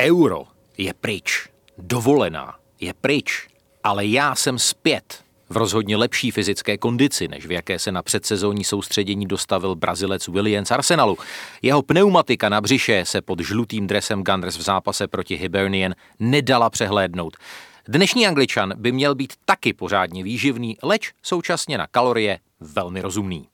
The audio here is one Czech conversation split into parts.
Euro je pryč. Dovolená je pryč. Ale já jsem zpět v rozhodně lepší fyzické kondici, než v jaké se na předsezónní soustředění dostavil Brazilec Williams Arsenalu. Jeho pneumatika na břiše se pod žlutým dresem Gunners v zápase proti Hibernian nedala přehlédnout. Dnešní angličan by měl být taky pořádně výživný, leč současně na kalorie velmi rozumný.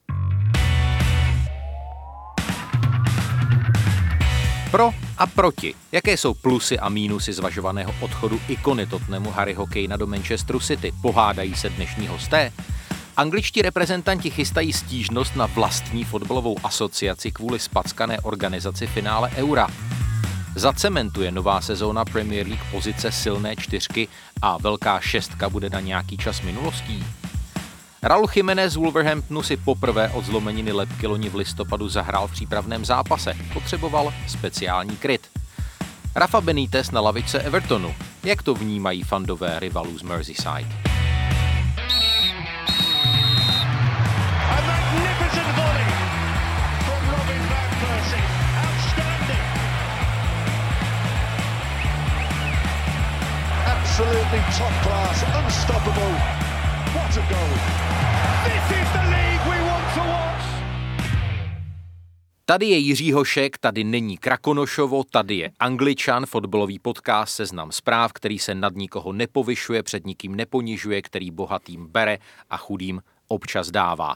Pro a proti. Jaké jsou plusy a mínusy zvažovaného odchodu ikony Tottenhamu Harryho Kanea do Manchesteru City? Pohádají se dnešní hosté? Angličtí reprezentanti chystají stížnost na vlastní fotbalovou asociaci kvůli spackané organizaci finále Eura. Zacementuje nová sezóna Premier League pozice silné čtyřky a velká šestka bude na nějaký čas minulostí. Raul Jiménez z Wolverhamptonu si poprvé od zlomeniny lepky loni v listopadu zahrál v přípravném zápase. Potřeboval speciální kryt. Rafa Benítez na lavice Evertonu. Jak to vnímají fandové rivalů z Merseyside? Absolutely top class, unstoppable. What a goal! Tady je Jiří Hošek, tady není Krakonošovo, tady je Angličan, fotbalový podcast Seznam zpráv, který se nad nikoho nepovyšuje, před nikým neponižuje, který bohatým bere a chudým občas dává.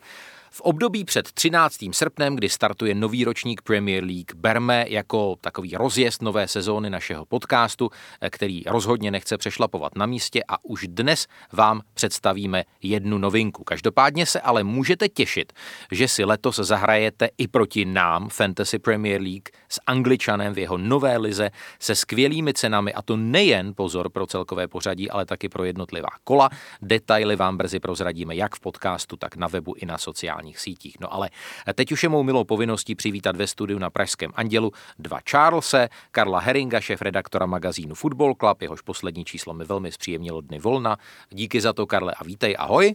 V období před 13. srpnem, kdy startuje nový ročník Premier League, berme jako takový rozjezd nové sezóny našeho podcastu, který rozhodně nechce přešlapovat na místě a už dnes vám představíme jednu novinku. Každopádně se ale můžete těšit, že si letos zahrajete i proti nám Fantasy Premier League s Angličanem v jeho nové lize se skvělými cenami a to nejen pozor pro celkové pořadí, ale taky pro jednotlivá kola. Detaily vám brzy prozradíme jak v podcastu, tak na webu i na sociálních sociálních sítích. No ale teď už je mou milou povinností přivítat ve studiu na Pražském Andělu dva Charlese, Karla Heringa, šéf redaktora magazínu Football Club, jehož poslední číslo mi velmi zpříjemnilo dny volna. Díky za to, Karle, a vítej, ahoj.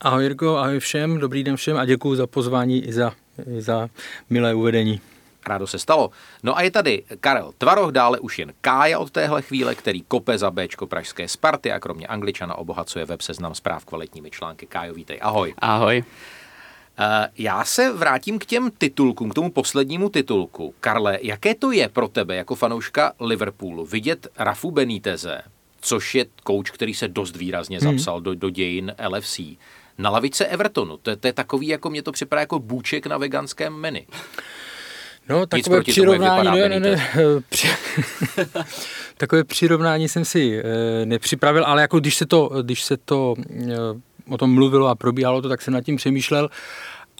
Ahoj Jirko, ahoj všem, dobrý den všem a děkuji za pozvání i za, i za milé uvedení. Rádo se stalo. No a je tady Karel Tvaroch, dále už jen Kája od téhle chvíle, který kope za Bčko Pražské Sparty a kromě Angličana obohacuje web seznam zpráv kvalitními články. Kájo, vítej, ahoj. Ahoj. Eh, já se vrátím k těm titulkům, k tomu poslednímu titulku. Karle, jaké to je pro tebe jako fanouška Liverpoolu vidět Rafu Beníteze, což je kouč, který se dost výrazně hmm. zapsal hmm. do, do dějin LFC, na lavice Evertonu. To, to je takový, jako mě to připadá jako bůček na veganském menu. No, takové přirovnání, ne, ne, ne, při, takové přirovnání jsem si e, nepřipravil, ale jako když se to, když se to e, o tom mluvilo a probíhalo to, tak jsem nad tím přemýšlel.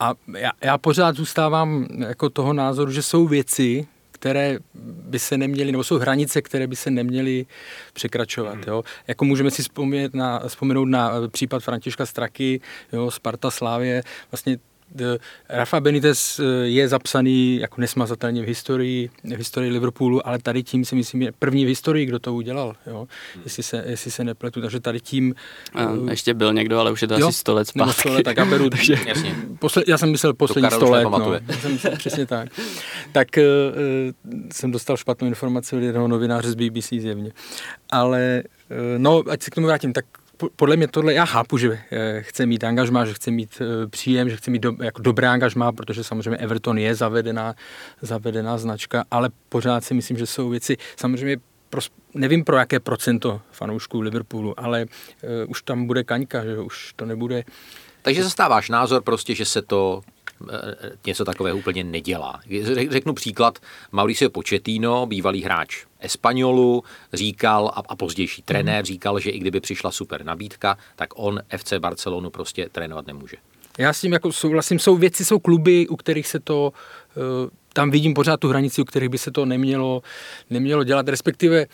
A já, já pořád zůstávám jako toho názoru, že jsou věci, které by se neměly, nebo jsou hranice, které by se neměly překračovat. Hmm. Jo. Jako můžeme si vzpomenout na, vzpomenout na případ Františka Straky, jo, Sparta Slávě, vlastně Rafa Benitez eh, je zapsaný jako nesmazatelně v historii, v historii Liverpoolu, ale tady tím si myslím je první v historii, kdo to udělal, jo? Hmm. Jestli, se, jestli se nepletu, takže tady tím... A uh, ještě byl někdo, ale už je to jo? asi 100 let zpátky. 100 let, tak já beru, takže, jasně. Posle, já jsem myslel poslední 100 let, no. já jsem myslel, přesně tak. Tak uh, jsem dostal špatnou informaci od jednoho novináře z BBC zjevně. Ale no, ať se k tomu vrátím, tak podle mě tohle, já chápu, že eh, chce mít angažmá, že chce mít eh, příjem, že chce mít do, jako dobré angažmá, protože samozřejmě Everton je zavedená, zavedená značka, ale pořád si myslím, že jsou věci, samozřejmě pro, nevím pro jaké procento fanoušků Liverpoolu, ale uh, už tam bude kaňka, že už to nebude. Takže zastáváš názor prostě, že se to něco takového úplně nedělá. Řeknu příklad, Mauricio Pochettino, bývalý hráč Espanolu, říkal a, a pozdější trenér mhm. říkal, že i kdyby přišla super nabídka, tak on FC Barcelonu prostě trénovat nemůže. Já s tím jako souhlasím, jsou věci, jsou kluby, u kterých se to, eh, tam vidím pořád tu hranici, u kterých by se to nemělo, nemělo dělat, respektive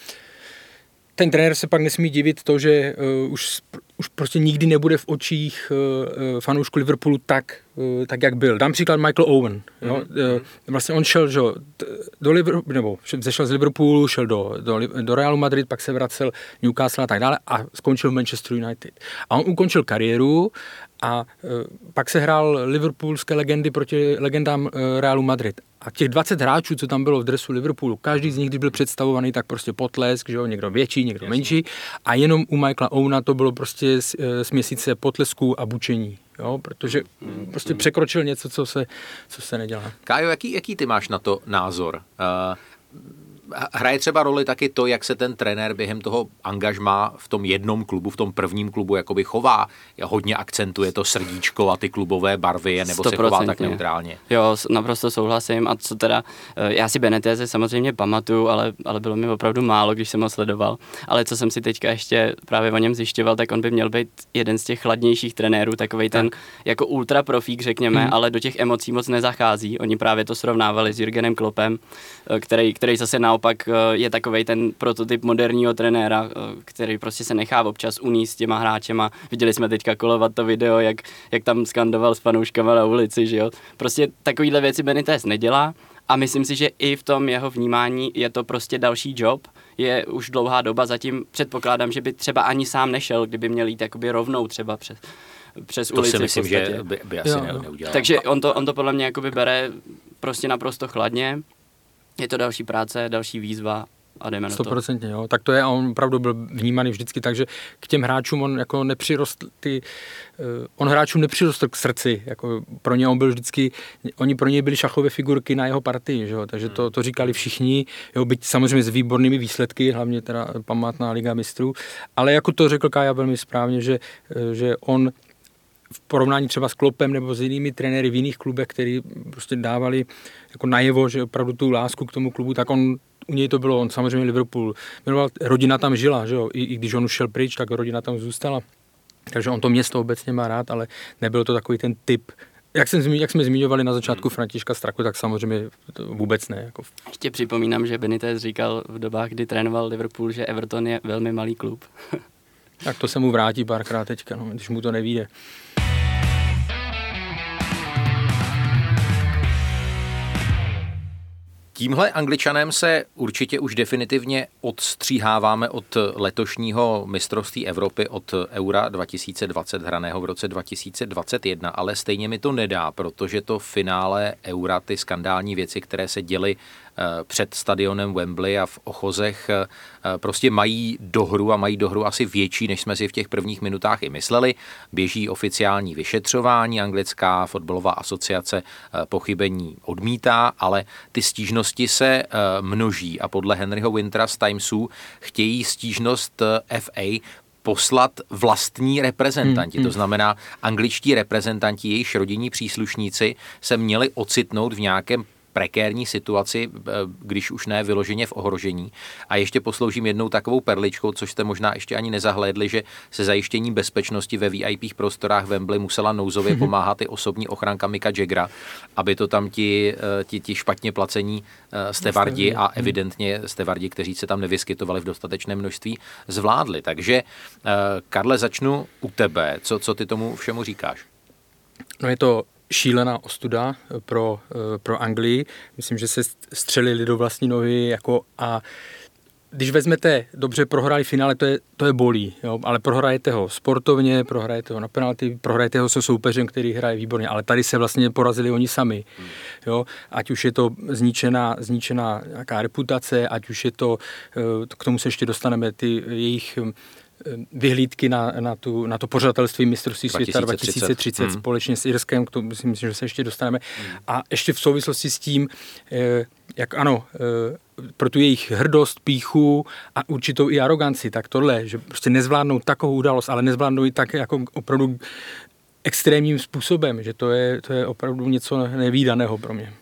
ten trenér se pak nesmí divit to, že uh, už, už prostě nikdy nebude v očích uh, fanoušku Liverpoolu tak uh, tak, jak byl. Dám příklad Michael Owen. Jo? Mm-hmm. Vlastně on šel že, do Liverpoolu, nebo zešel z Liverpoolu, šel do, do, do Realu Madrid, pak se vracel Newcastle a tak dále a skončil v Manchester United. A on ukončil kariéru a uh, pak se hrál liverpoolské legendy proti legendám uh, Realu Madrid. A těch 20 hráčů, co tam bylo v dresu Liverpoolu, každý z nich, když byl představovaný, tak prostě potlesk, že jo, někdo větší, někdo Jasně. menší. A jenom u Michaela Ouna to bylo prostě směsice potlesků a bučení. Jo, protože prostě překročil něco, co se, co se nedělá. Kájo, jaký, jaký ty máš na to názor? Uh, hraje třeba roli taky to, jak se ten trenér během toho angažma v tom jednom klubu, v tom prvním klubu jakoby chová. Hodně akcentuje to srdíčko a ty klubové barvy, nebo se chová tak neutrálně. Jo, naprosto souhlasím. A co teda, eh, já si Beneteze samozřejmě pamatuju, ale, ale bylo mi opravdu málo, když jsem ho sledoval. Ale co jsem si teďka ještě právě o něm zjišťoval, tak on by měl být jeden z těch chladnějších trenérů, takový ten jako ultra profík, řekněme, hmm. ale do těch emocí moc nezachází. Oni právě to srovnávali s Jürgenem Klopem, eh, který, který zase na naopak eh, je takový ten prototyp moderního trenéra, eh, který prostě se nechá občas uníst s těma hráčema. Viděli jsme teďka kolovat to video, jak, jak tam skandoval s fanouškama na ulici, že jo. Prostě takovýhle věci Benitez nedělá a myslím si, že i v tom jeho vnímání je to prostě další job, je už dlouhá doba, zatím předpokládám, že by třeba ani sám nešel, kdyby měl jít jakoby rovnou třeba přes, přes to ulici. To si myslím, že by, by asi jo. neudělal. Takže on to, on to podle mě jakoby bere prostě naprosto chladně je to další práce, další výzva a jdeme na to. 100% jo, tak to je a on opravdu byl vnímaný vždycky tak, že k těm hráčům on jako nepřirostl ty, uh, on hráčům nepřirostl k srdci, jako pro ně on byl vždycky, oni pro něj byli šachové figurky na jeho partii, že jo, takže to, to říkali všichni, jo, byť samozřejmě s výbornými výsledky, hlavně teda památná Liga mistrů, ale jako to řekl Kája velmi správně, že, eh, že on v porovnání třeba s Klopem nebo s jinými trenéry v jiných klubech, který prostě dávali jako najevo, že opravdu tu lásku k tomu klubu, tak on u něj to bylo, on samozřejmě Liverpool, jmenoval, rodina tam žila, že jo? I, i když on už šel pryč, tak rodina tam zůstala. Takže on to město obecně má rád, ale nebyl to takový ten typ jak, jsem, jak jsme zmiňovali na začátku Františka Straku, tak samozřejmě vůbec ne. Jako. Ještě připomínám, že Benitez říkal v dobách, kdy trénoval Liverpool, že Everton je velmi malý klub. tak to se mu vrátí párkrát teďka, no, když mu to nevíde. Tímhle angličanem se určitě už definitivně odstříháváme od letošního mistrovství Evropy, od Eura 2020 hraného v roce 2021, ale stejně mi to nedá, protože to finále Eura, ty skandální věci, které se děly před stadionem Wembley a v Ochozech eh, prostě mají dohru a mají dohru asi větší, než jsme si v těch prvních minutách i mysleli. Běží oficiální vyšetřování, anglická fotbalová asociace eh, pochybení odmítá, ale ty stížnosti se množí a podle Henryho Wintera z Timesu chtějí stížnost FA poslat vlastní reprezentanti. Hmm, hmm. To znamená, angličtí reprezentanti, jejichž rodinní příslušníci se měli ocitnout v nějakém prekérní situaci, eh, když už ne vyloženě v ohrožení. A ještě posloužím jednou takovou perličkou, což jste možná ještě ani nezahlédli, že se zajištění bezpečnosti ve VIP prostorách Wembley musela nouzově mhm. pomáhat i osobní ochranka Mika Jagra, aby to tam ti, eh, ti, ti špatně placení eh, stevardi a evidentně stevardi, kteří se tam nevyskytovali v dostatečném množství, zvládli. Takže Karle, začnu u tebe. Co, co ty tomu všemu říkáš? No je to šílená ostuda pro, eh, pro Anglii. Myslím, že se střelili do vlastní nohy jako a když vezmete, dobře prohráli finále, to je, to je bolí, jo? ale prohrajete ho sportovně, prohrajete ho na penalty, prohrajete ho se soupeřem, který hraje výborně, ale tady se vlastně porazili oni sami. Jo? Ať už je to zničená, zničená nějaká reputace, ať už je to, eh, k tomu se ještě dostaneme, ty jejich Eh, vyhlídky na, na, tu, na to pořadatelství mistrovství světa 2030 hmm. společně s Irskem, k tomu si myslím, že se ještě dostaneme. Hmm. A ještě v souvislosti s tím, eh, jak ano, eh, pro tu jejich hrdost, píchu a určitou i aroganci, tak tohle, že prostě nezvládnou takovou událost, ale nezvládnou i tak jako opravdu extrémním způsobem, že to je, to je opravdu něco nevýdaného pro mě.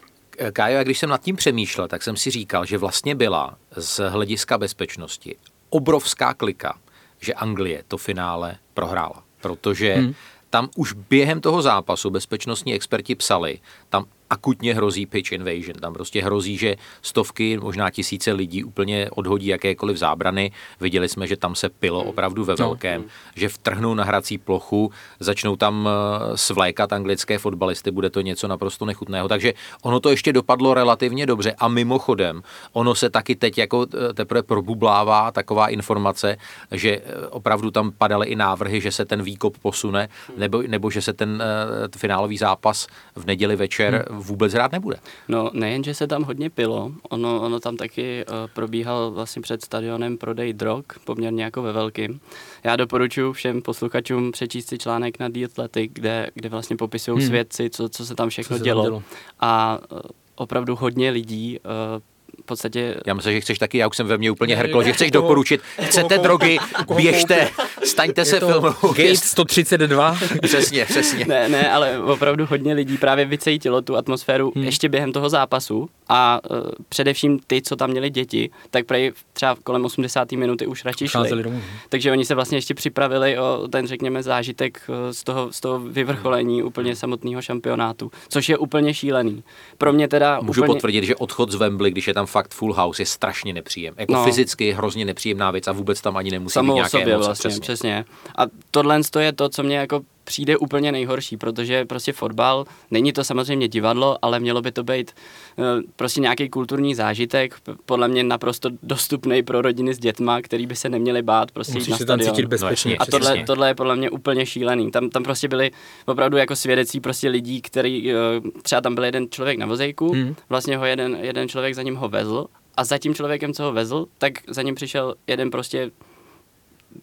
Kájo, když jsem nad tím přemýšlel, tak jsem si říkal, že vlastně byla z hlediska bezpečnosti obrovská klika že Anglie to finále prohrála, protože hmm. tam už během toho zápasu bezpečnostní experti psali, tam akutně hrozí pitch invasion. Tam prostě hrozí, že stovky, možná tisíce lidí úplně odhodí jakékoliv zábrany. Viděli jsme, že tam se pilo hmm. opravdu ve no. velkém, no. že vtrhnou na hrací plochu, začnou tam eh, svlékat anglické fotbalisty, bude to něco naprosto nechutného. Takže ono to ještě dopadlo relativně dobře a mimochodem, ono se taky teď jako eh, teprve probublává taková informace, že eh, opravdu tam padaly i návrhy, že se ten výkop posune, nebo, nebo že se ten uh, finálový zápas v neděli večer hmm. Vůbec hrát nebude. No nejen, že se tam hodně pilo, ono, ono tam taky uh, probíhal vlastně před stadionem prodej drog, poměrně jako ve velkým. Já doporučuji všem posluchačům přečíst si článek na The Athletic, kde, kde vlastně popisují hmm. svědci, co, co se tam všechno se dělo. dělo. A uh, opravdu hodně lidí uh, v podstatě... Já myslím, že chceš taky, já už jsem ve mně úplně hrklo, že chceš doporučit, chcete drogy, běžte, staňte se filmu. Gate 132. přesně, přesně. Ne, ne, ale opravdu hodně lidí právě vycejtilo tu atmosféru hmm. ještě během toho zápasu a uh, především ty, co tam měli děti, tak prej třeba kolem 80. minuty už radši šli. Domů. Takže oni se vlastně ještě připravili o ten, řekněme, zážitek e, z toho, z toho vyvrcholení úplně samotného šampionátu, což je úplně šílený. Pro mě teda Můžu úplně... potvrdit, že odchod z Wembley, když je tam fakt full house, je strašně nepříjem. Jako no. fyzicky hrozně nepříjemná věc a vůbec tam ani nemusí Samo být nějaké sobě emoce, vlastně, přesně. přesně. A tohle je to, co mě jako přijde úplně nejhorší, protože prostě fotbal, není to samozřejmě divadlo, ale mělo by to být eh, prostě nějaký kulturní zážitek, podle mě naprosto dostupný pro rodiny s dětma, který by se neměli bát prostě Musíš na se tam cítit bezpečně. No, a tohle, tohle je podle mě úplně šílený. Tam, tam prostě byli opravdu jako svědecí prostě lidí, který, eh, třeba tam byl jeden člověk na vozejku, hmm. vlastně ho jeden, jeden člověk za ním ho vezl a za tím člověkem, co ho vezl, tak za ním přišel jeden prostě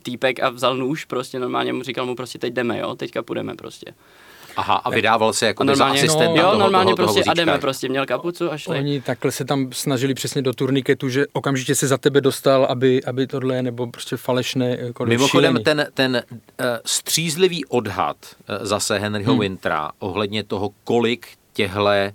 týpek a vzal nůž, prostě normálně mu říkal mu prostě teď jdeme, jo, teďka půjdeme prostě. Aha, a vydával se jako normálně, za no, Jo, toho, normálně toho, prostě toho a jdeme, prostě měl kapucu a šli. Oni takhle se tam snažili přesně do turniketu, že okamžitě se za tebe dostal, aby, aby tohle nebo prostě falešné jako Mimochodem ten, ten uh, střízlivý odhad uh, zase Henryho hmm. Wintera ohledně toho, kolik těhle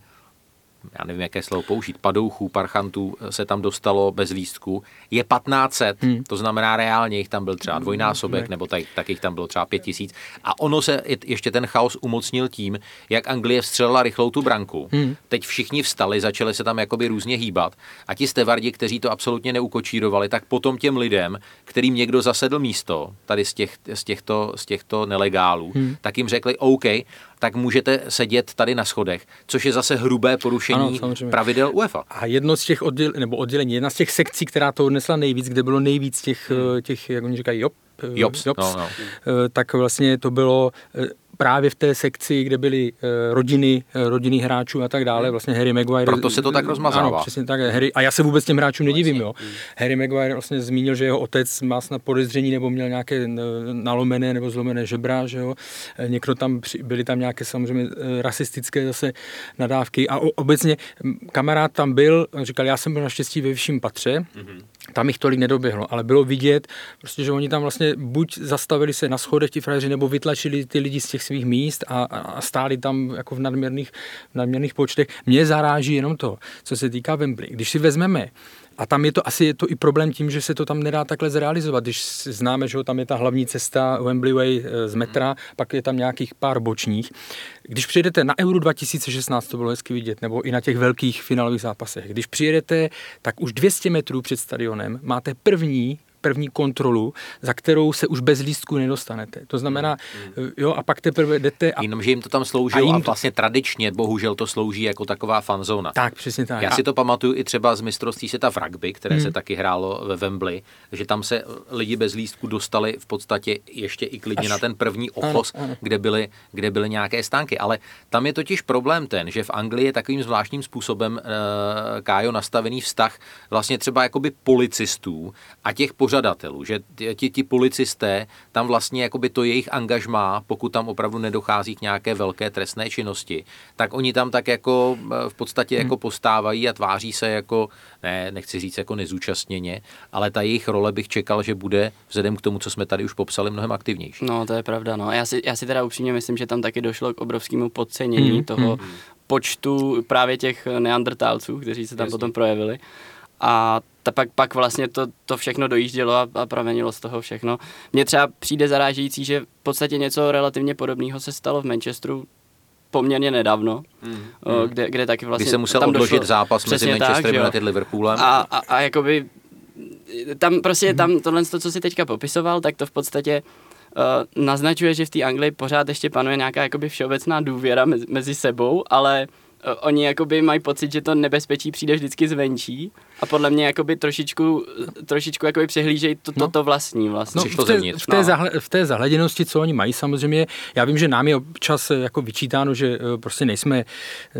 já nevím, jaké slovo použít, padouchů, parchantů se tam dostalo bez lístku, je 1500, hmm. to znamená reálně jich tam byl třeba dvojnásobek, hmm. nebo tak, tak jich tam bylo třeba 5000. A ono se ještě ten chaos umocnil tím, jak Anglie vstřelila rychlou tu branku. Hmm. Teď všichni vstali, začali se tam jakoby různě hýbat a ti stevardi, kteří to absolutně neukočírovali, tak potom těm lidem, kterým někdo zasedl místo, tady z, těch, z, těchto, z těchto nelegálů, hmm. tak jim řekli OK, tak můžete sedět tady na schodech, což je zase hrubé porušení ano, pravidel UEFA. A jedno z těch odděl, nebo oddělení, jedna z těch sekcí, která to odnesla nejvíc, kde bylo nejvíc těch, hmm. těch jak oni říkají, jop, Jobs, Jobs no, no. tak vlastně to bylo právě v té sekci, kde byly uh, rodiny, uh, rodiny hráčů a tak dále, vlastně Harry Maguire. Proto se to tak rozmazává. Ano, přesně tak. Harry, a já se vůbec těm hráčům nedivím, jo. Harry Maguire vlastně zmínil, že jeho otec má snad podezření nebo měl nějaké nalomené nebo zlomené žebra, že jo. Někdo tam, byly tam nějaké samozřejmě rasistické zase nadávky a obecně kamarád tam byl, říkal, já jsem byl naštěstí ve vyšším patře, mm-hmm. Tam jich tolik nedoběhlo, ale bylo vidět, prostě, že oni tam vlastně buď zastavili se na schodech ti frajeři, nebo vytlačili ty lidi z těch svých míst a, a stáli tam jako v nadměrných, v nadměrných počtech. Mě zaráží jenom to, co se týká Wembley. Když si vezmeme a tam je to asi je to i problém tím, že se to tam nedá takhle zrealizovat. Když známe, že tam je ta hlavní cesta Wembley Way eh, z metra, pak je tam nějakých pár bočních. Když přijedete na Euro 2016, to bylo hezky vidět, nebo i na těch velkých finálových zápasech, když přijedete, tak už 200 metrů před stadionem máte první první kontrolu, za kterou se už bez lístku nedostanete. To znamená, mm. jo, a pak teprve jdete... A... Jenomže jim to tam slouží a, jim to... a vlastně tradičně, bohužel to slouží jako taková fanzóna. Tak, přesně tak. Já si to pamatuju i třeba z mistrovství světa v rugby, které mm. se taky hrálo ve Wembley, že tam se lidi bez lístku dostali v podstatě ještě i klidně Až... na ten první ochos, ano, ano. Kde, byly, kde byly nějaké stánky. Ale tam je totiž problém ten, že v Anglii je takovým zvláštním způsobem uh, Kájo nastavený vztah vlastně třeba jakoby policistů a těch pořadatelů, že ti, ti policisté, tam vlastně jakoby to jejich angažmá, pokud tam opravdu nedochází k nějaké velké trestné činnosti, tak oni tam tak jako eh, v podstatě hmm. jako postávají a tváří se jako, ne, nechci říct jako nezúčastněně, ale ta jejich role bych čekal, že bude vzhledem k tomu, co jsme tady už popsali, mnohem aktivnější. No, to je pravda, no. Já si, já si teda upřímně myslím, že tam taky došlo k obrovskému podcenění hmm. toho hmm. počtu právě těch neandertálců, kteří se tam Jasně. potom projevili. A ta pak, pak vlastně to, to všechno dojíždělo a, a pramenilo z toho všechno. Mně třeba přijde zarážející, že v podstatě něco relativně podobného se stalo v Manchesteru poměrně nedávno, hmm. kde, kde taky vlastně... Kdy se musel tam odložit došlo, zápas mezi Manchester United a Liverpoolem. A, a, a jakoby tam prostě hmm. tam tohle, co si teďka popisoval, tak to v podstatě uh, naznačuje, že v té Anglii pořád ještě panuje nějaká jakoby všeobecná důvěra mezi, mezi sebou, ale uh, oni jakoby mají pocit, že to nebezpečí přijde vždycky zvenčí a podle mě jakoby trošičku, trošičku jakoby přehlížejí to, no. to vlastní vlastně. No, v, té, v, té no. zahle, v té zahleděnosti, co oni mají samozřejmě, já vím, že nám je občas eh, jako vyčítáno, že eh, prostě nejsme,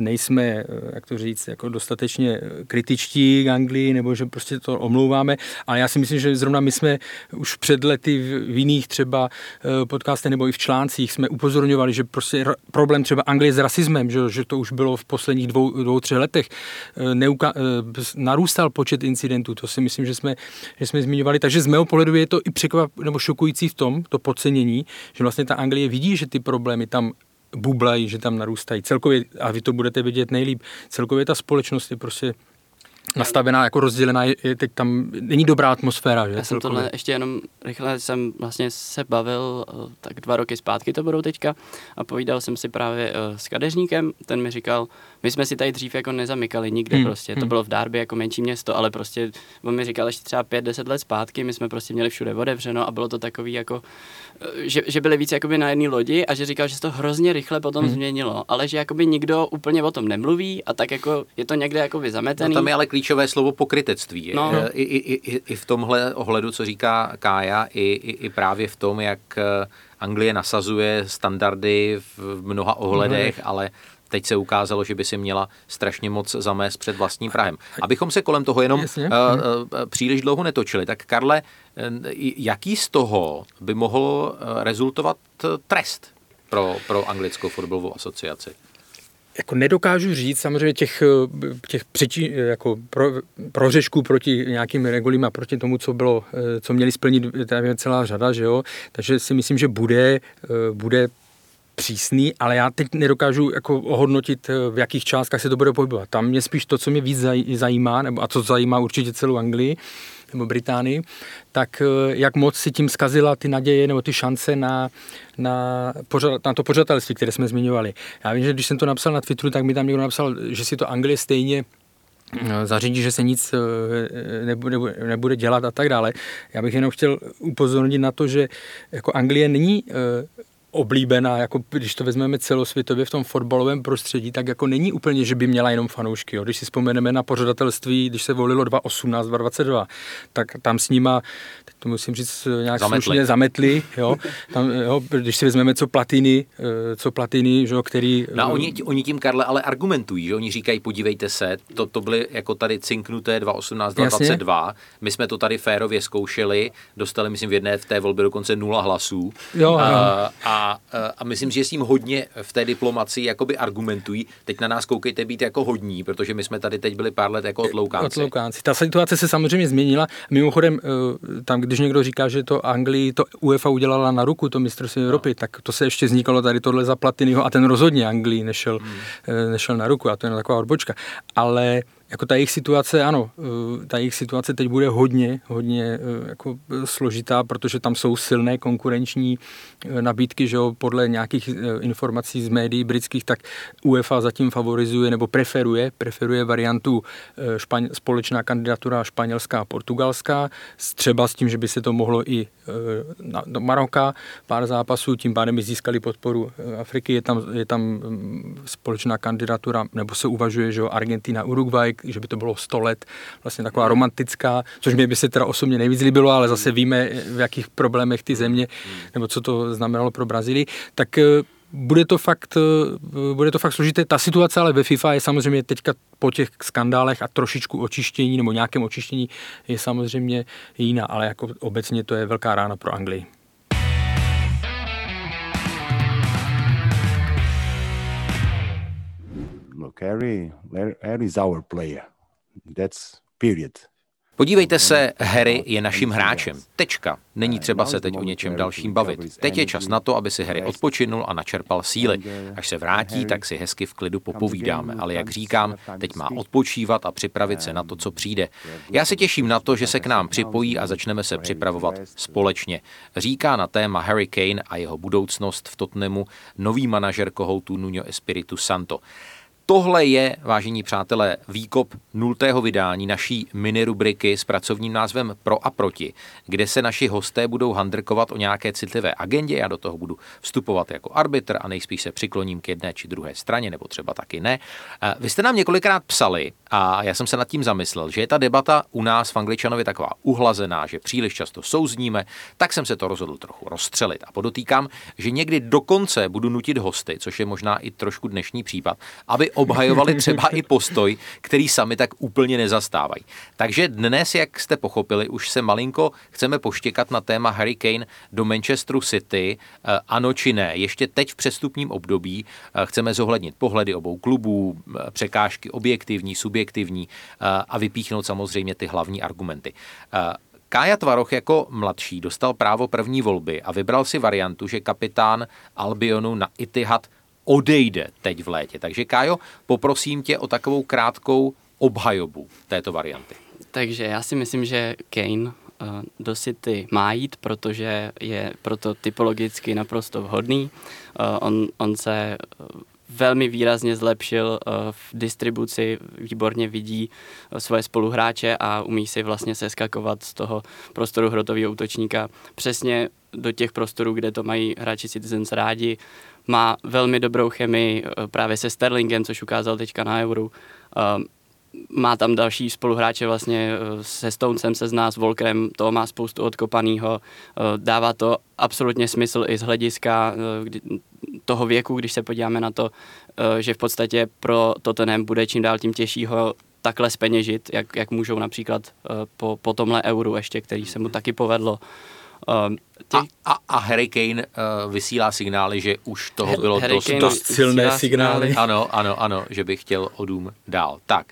nejsme eh, jak to říct, jako dostatečně kritičtí k Anglii, nebo že prostě to omlouváme, ale já si myslím, že zrovna my jsme už před lety v jiných třeba podcastech nebo i v článcích jsme upozorňovali, že prostě problém třeba Anglie s rasismem, že, že to už bylo v posledních dvou, dvou třech letech, neuka, narůstal narůstal počet incidentů, to si myslím, že jsme, že jsme zmiňovali. Takže z mého pohledu je to i překvap, nebo šokující v tom, to podcenění, že vlastně ta Anglie vidí, že ty problémy tam bublají, že tam narůstají. Celkově, a vy to budete vidět nejlíp, celkově ta společnost je prostě nastavená, jako rozdělená, je, teď tam není dobrá atmosféra. Že? Já jsem tohle ještě jenom rychle jsem vlastně se bavil, eh, tak dva roky zpátky to budou teďka, a povídal jsem si právě uh, s kadeřníkem, ten mi říkal, my jsme si tady dřív jako nezamykali nikde hmm. prostě, to hmm. bylo v Darby jako menší město, ale prostě, on mi říkal ještě třeba pět, deset let zpátky, my jsme prostě měli všude otevřeno a bylo to takový jako, eh, že, že byli víc jakoby na jedné lodi a že říkal, že se to hrozně rychle potom hmm. změnilo, ale že jakoby nikdo úplně o tom nemluví a tak jako je to někde jakoby zametený. No tam je ale klíčové slovo pokrytectví. No. I, i, i, I v tomhle ohledu, co říká Kája, i, i, i právě v tom, jak eh, Anglie nasazuje standardy v mnoha ohledech, mm. ale teď se ukázalo, že by si měla strašně moc zamést před vlastním Prahem. Abychom se kolem toho jenom uh, uh, příliš dlouho netočili, tak Karle, jaký z toho by mohl rezultovat trest pro, pro anglickou fotbalovou asociaci? Jako nedokážu říct, samozřejmě těch, těch přečí, jako pro, prořešků proti nějakým regulím a proti tomu, co bylo, co měli splnit, je celá řada, že jo, takže si myslím, že bude, bude přísný, ale já teď nedokážu jako ohodnotit, v jakých částkách se to bude pohybovat. Tam mě spíš to, co mě víc zajímá, nebo a co zajímá určitě celou Anglii, nebo Británii, tak eh, jak moc si tím zkazila ty naděje nebo ty šance na, na, pořad, na to pořadatelství, které jsme zmiňovali. Já vím, že když jsem to napsal na Twitteru, tak mi tam někdo napsal, že si to Anglie stejně eh, zařídí, že se nic eh, nebude, nebude dělat a tak dále. Já bych jenom chtěl upozornit na to, že jako Anglie není oblíbená, jako když to vezmeme celosvětově v tom fotbalovém prostředí, tak jako není úplně, že by měla jenom fanoušky. Jo. Když si vzpomeneme na pořadatelství, když se volilo 2018, 2022, tak tam s nima, to musím říct, nějak zametli. slušně zametli, jo. Tam, jo, když si vezmeme, co platiny, eh, co platiny, že, který... No, oni, oni tím, Karle, ale argumentují, že oni říkají, podívejte se, to, to byly jako tady cinknuté 2018, 2022, my jsme to tady férově zkoušeli, dostali, myslím, v jedné v té volbě dokonce nula hlasů. Jo, a, a a, myslím, že s tím hodně v té diplomaci jakoby argumentují. Teď na nás koukejte být jako hodní, protože my jsme tady teď byli pár let jako odloukánci. odloukánci. Ta situace se samozřejmě změnila. Mimochodem, eh, tam, když někdo říká, že to Anglii, to UEFA udělala na ruku, to mistrovství no. Evropy, tak to se ještě vznikalo tady tohle za Platinyho a ten rozhodně Anglii nešel, hmm. Eh, nešel na ruku a to je taková odbočka. Ale jako ta jejich situace, ano, eh, ta jejich situace teď bude hodně, hodně eh, jako eh, složitá, protože tam jsou silné konkurenční nabídky, že jo, podle nějakých informací z médií britských, tak UEFA zatím favorizuje nebo preferuje, preferuje variantu špaň, společná kandidatura španělská a portugalská, třeba s tím, že by se to mohlo i na, do Maroka, pár zápasů, tím pádem by získali podporu Afriky, je tam, je tam mm, společná kandidatura, nebo se uvažuje, že jo, Argentina, Uruguay, že by to bylo 100 let, vlastně taková romantická, což mě by se teda osobně nejvíc líbilo, ale zase víme, v jakých problémech ty země, nebo co to znamenalo pro Brazílii, tak eh, bude to fakt, eh, bude to fakt složité. Ta situace ale ve FIFA je samozřejmě teďka po těch skandálech a trošičku očištění nebo nějakém očištění je samozřejmě jiná, ale jako obecně to je velká rána pro Anglii. Look, Harry, Harry is our player. That's period. Podívejte se, Harry je naším hráčem. Tečka. Není třeba se teď o něčem dalším bavit. Teď je čas na to, aby si Harry odpočinul a načerpal síly. Až se vrátí, tak si hezky v klidu popovídáme. Ale jak říkám, teď má odpočívat a připravit se na to, co přijde. Já se těším na to, že se k nám připojí a začneme se připravovat společně. Říká na téma Harry Kane a jeho budoucnost v Tottenhamu nový manažer kohoutu Nuno Espiritu Santo. Tohle je, vážení přátelé, výkop nultého vydání naší mini rubriky s pracovním názvem Pro a proti, kde se naši hosté budou handrkovat o nějaké citlivé agendě. Já do toho budu vstupovat jako arbitr a nejspíš se přikloním k jedné či druhé straně, nebo třeba taky ne. Vy jste nám několikrát psali, a já jsem se nad tím zamyslel, že je ta debata u nás v Angličanovi taková uhlazená, že příliš často souzníme, tak jsem se to rozhodl trochu rozstřelit. A podotýkám, že někdy dokonce budu nutit hosty, což je možná i trošku dnešní případ, aby obhajovali třeba i postoj, který sami tak úplně nezastávají. Takže dnes, jak jste pochopili, už se malinko chceme poštěkat na téma Harry Kane do Manchesteru City, eh, ano či ne. Ještě teď v přestupním období eh, chceme zohlednit pohledy obou klubů, eh, překážky objektivní, subjektivní a vypíchnout samozřejmě ty hlavní argumenty. Kája Tvaroch jako mladší dostal právo první volby a vybral si variantu, že kapitán Albionu na Itihad odejde teď v létě. Takže Kájo, poprosím tě o takovou krátkou obhajobu této varianty. Takže já si myslím, že Kane eh, do City má jít, protože je proto typologicky naprosto vhodný. Eh, on, on se eh, velmi výrazně zlepšil v distribuci, výborně vidí svoje spoluhráče a umí si vlastně seskakovat z toho prostoru hrotového útočníka přesně do těch prostorů, kde to mají hráči Citizens rádi má velmi dobrou chemii eh, právě se Sterlingem, což ukázal teďka na Euro. Eh, má tam další spoluhráče vlastně eh, se Stonesem se zná, s Volkerem, to má spoustu odkopaného. Dává to absolutně smysl i z hlediska toho věku, když se podíváme na to, že v podstatě pro Tottenham bude čím dál tím těžší ho takhle speněžit, jak, jak můžou například po, po tomhle euru ještě, který se mu taky povedlo. Um, těch... a, a, a Harry Kane uh, vysílá signály, že už toho bylo Harry dost, dost silné signály. Ano, ano, ano, že by chtěl o dům dál. Tak,